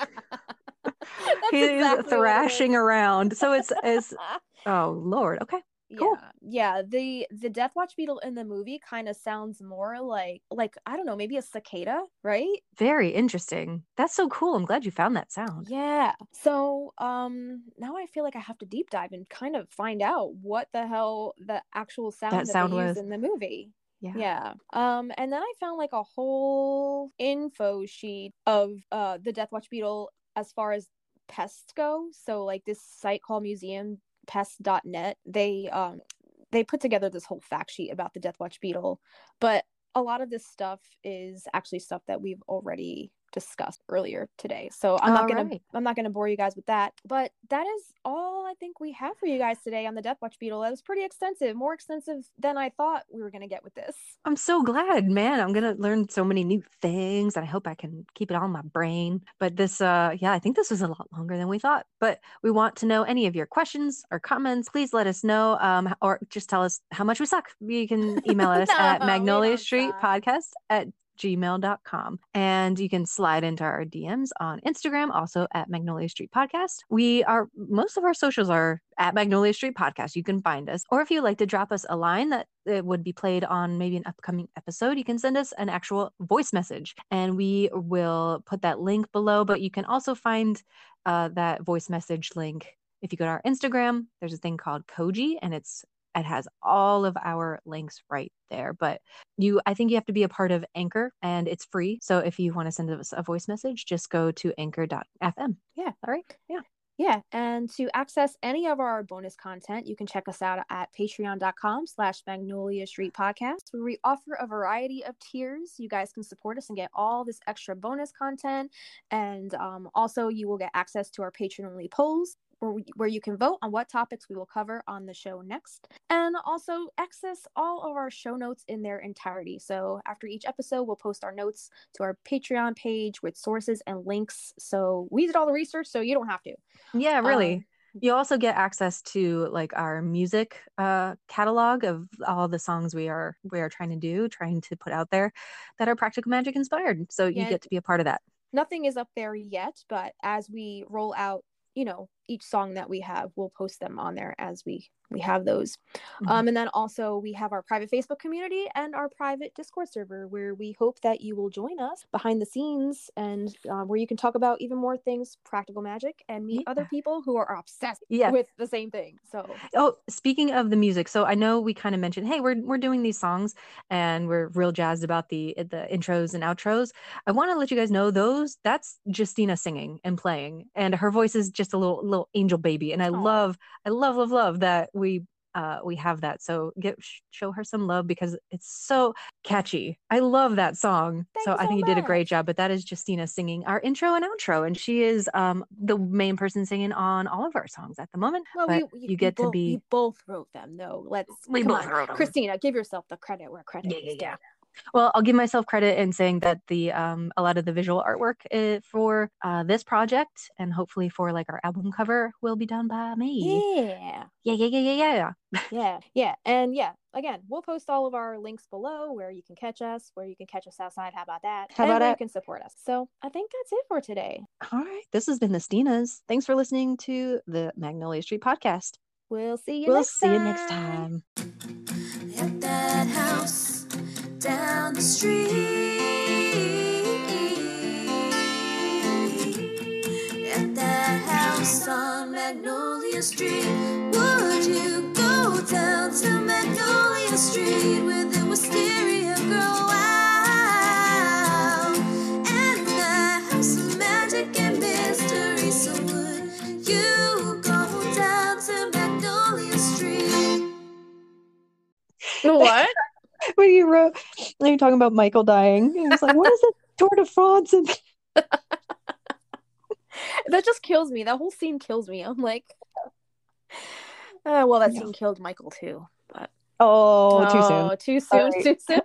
That's He's exactly thrashing around. So it's it's (laughs) oh lord. Okay. Cool. Yeah, yeah. The the Death Watch beetle in the movie kind of sounds more like like I don't know, maybe a cicada, right? Very interesting. That's so cool. I'm glad you found that sound. Yeah. So um now I feel like I have to deep dive and kind of find out what the hell the actual sound that, sound they was. in the movie. Yeah. Yeah. Um and then I found like a whole info sheet of uh the Death Watch beetle as far as pests go. So like this site called museumpest.net, they um they put together this whole fact sheet about the Death Watch beetle, but a lot of this stuff is actually stuff that we've already discussed earlier today. So I'm not gonna. I'm not gonna bore you guys with that. But that is all I think we have for you guys today on the Death Watch beetle. That was pretty extensive, more extensive than I thought we were gonna get with this. I'm so glad, man. I'm gonna learn so many new things, and I hope I can keep it all in my brain. But this, uh, yeah, I think this was a lot longer than we thought. But we want to know any of your questions or comments. Please let us know, um, or just tell us how much we suck. You can (laughs) email us No, at Magnolia Street. Podcast at gmail.com and you can slide into our dms on instagram also at magnolia street podcast. We are most of our socials are at magnolia street podcast. You can find us. Or if you'd like to drop us a line that it would be played on maybe an upcoming episode you can send us an actual voice message and we will put that link below. But you can also find uh, that voice message link if you go to our instagram. There's a thing called koji and it's it has all of our links right there but you i think you have to be a part of anchor and it's free so if you want to send us a voice message just go to anchor.fm Yeah. all right yeah Yeah, and to access any of our bonus content, you can check us out at patreon.com slash magnolia street podcast, where we offer a variety of tiers. You guys can support us and get all this extra bonus content. And um, also you will get access to our patron only polls where, we, where you can vote on what topics we will cover on the show next. And also access all of our show notes in their entirety. So after each episode, we'll post our notes to our Patreon page with sources and links. So we did all the research, so you don't have to. yeah really Um, you also get access to like our music uh catalog of all the songs we are we are trying to do trying to put out there that are practical magic inspired so you Yeah. get to be a part of that nothing is up there yet, but as we roll out, you know, each song that we have, we'll post them on there as we we have those. Mhm. Um, and then also we have our private Facebook community and our private Discord server where we hope that you will join us behind the scenes and uh, where you can talk about even more things practical magic and meet other people who are obsessed Yeah. with the same thing. So Oh, speaking of the music, so I know we kind of mentioned, hey, we're we're doing these songs and we're real jazzed about the the intros and outros. I want to let you guys know those that's Justina singing and playing, and her voice is just a little little angel baby, and I Aw. love, I love, love, love that we uh we have that. So get show her some love because it's so catchy. I love that song. Thank so I so think you did a great job. But that is Justina singing our intro and outro, and she is um the main person singing on all of our songs at the moment. well, but we, you get to be we both wrote them though. Let's we both on. wrote 'em. Kristina, give yourself the credit where credit Yeah, is yeah, due. yeah. Well, I'll give myself credit in saying that the um a lot of the visual artwork uh, for uh this project and hopefully for like our album cover will be done by me. Yeah. Yeah, yeah, yeah, yeah, yeah. yeah yeah and yeah again we'll post all of our links below where you can catch us where you can catch us outside how about that How and about where that? you can support us so i think that's it for today All right. This has been the Stinas. Thanks for listening to the Magnolia Street podcast. we'll see you we'll next see time you next time. At that house down the street. At that house on Magnolia Street. Would you go down to Magnolia Street with the wisteria girl? Wow. And house of magic and mystery. So would you go down to Magnolia Street? what (laughs) When you wrote, when you're talking about Michael dying, it was like, what is it? (laughs) Tour de France and (laughs) that just kills me that whole scene kills me i'm like uh, well that Yeah. scene killed michael too but oh, too soon. Oh, too soon right. too soon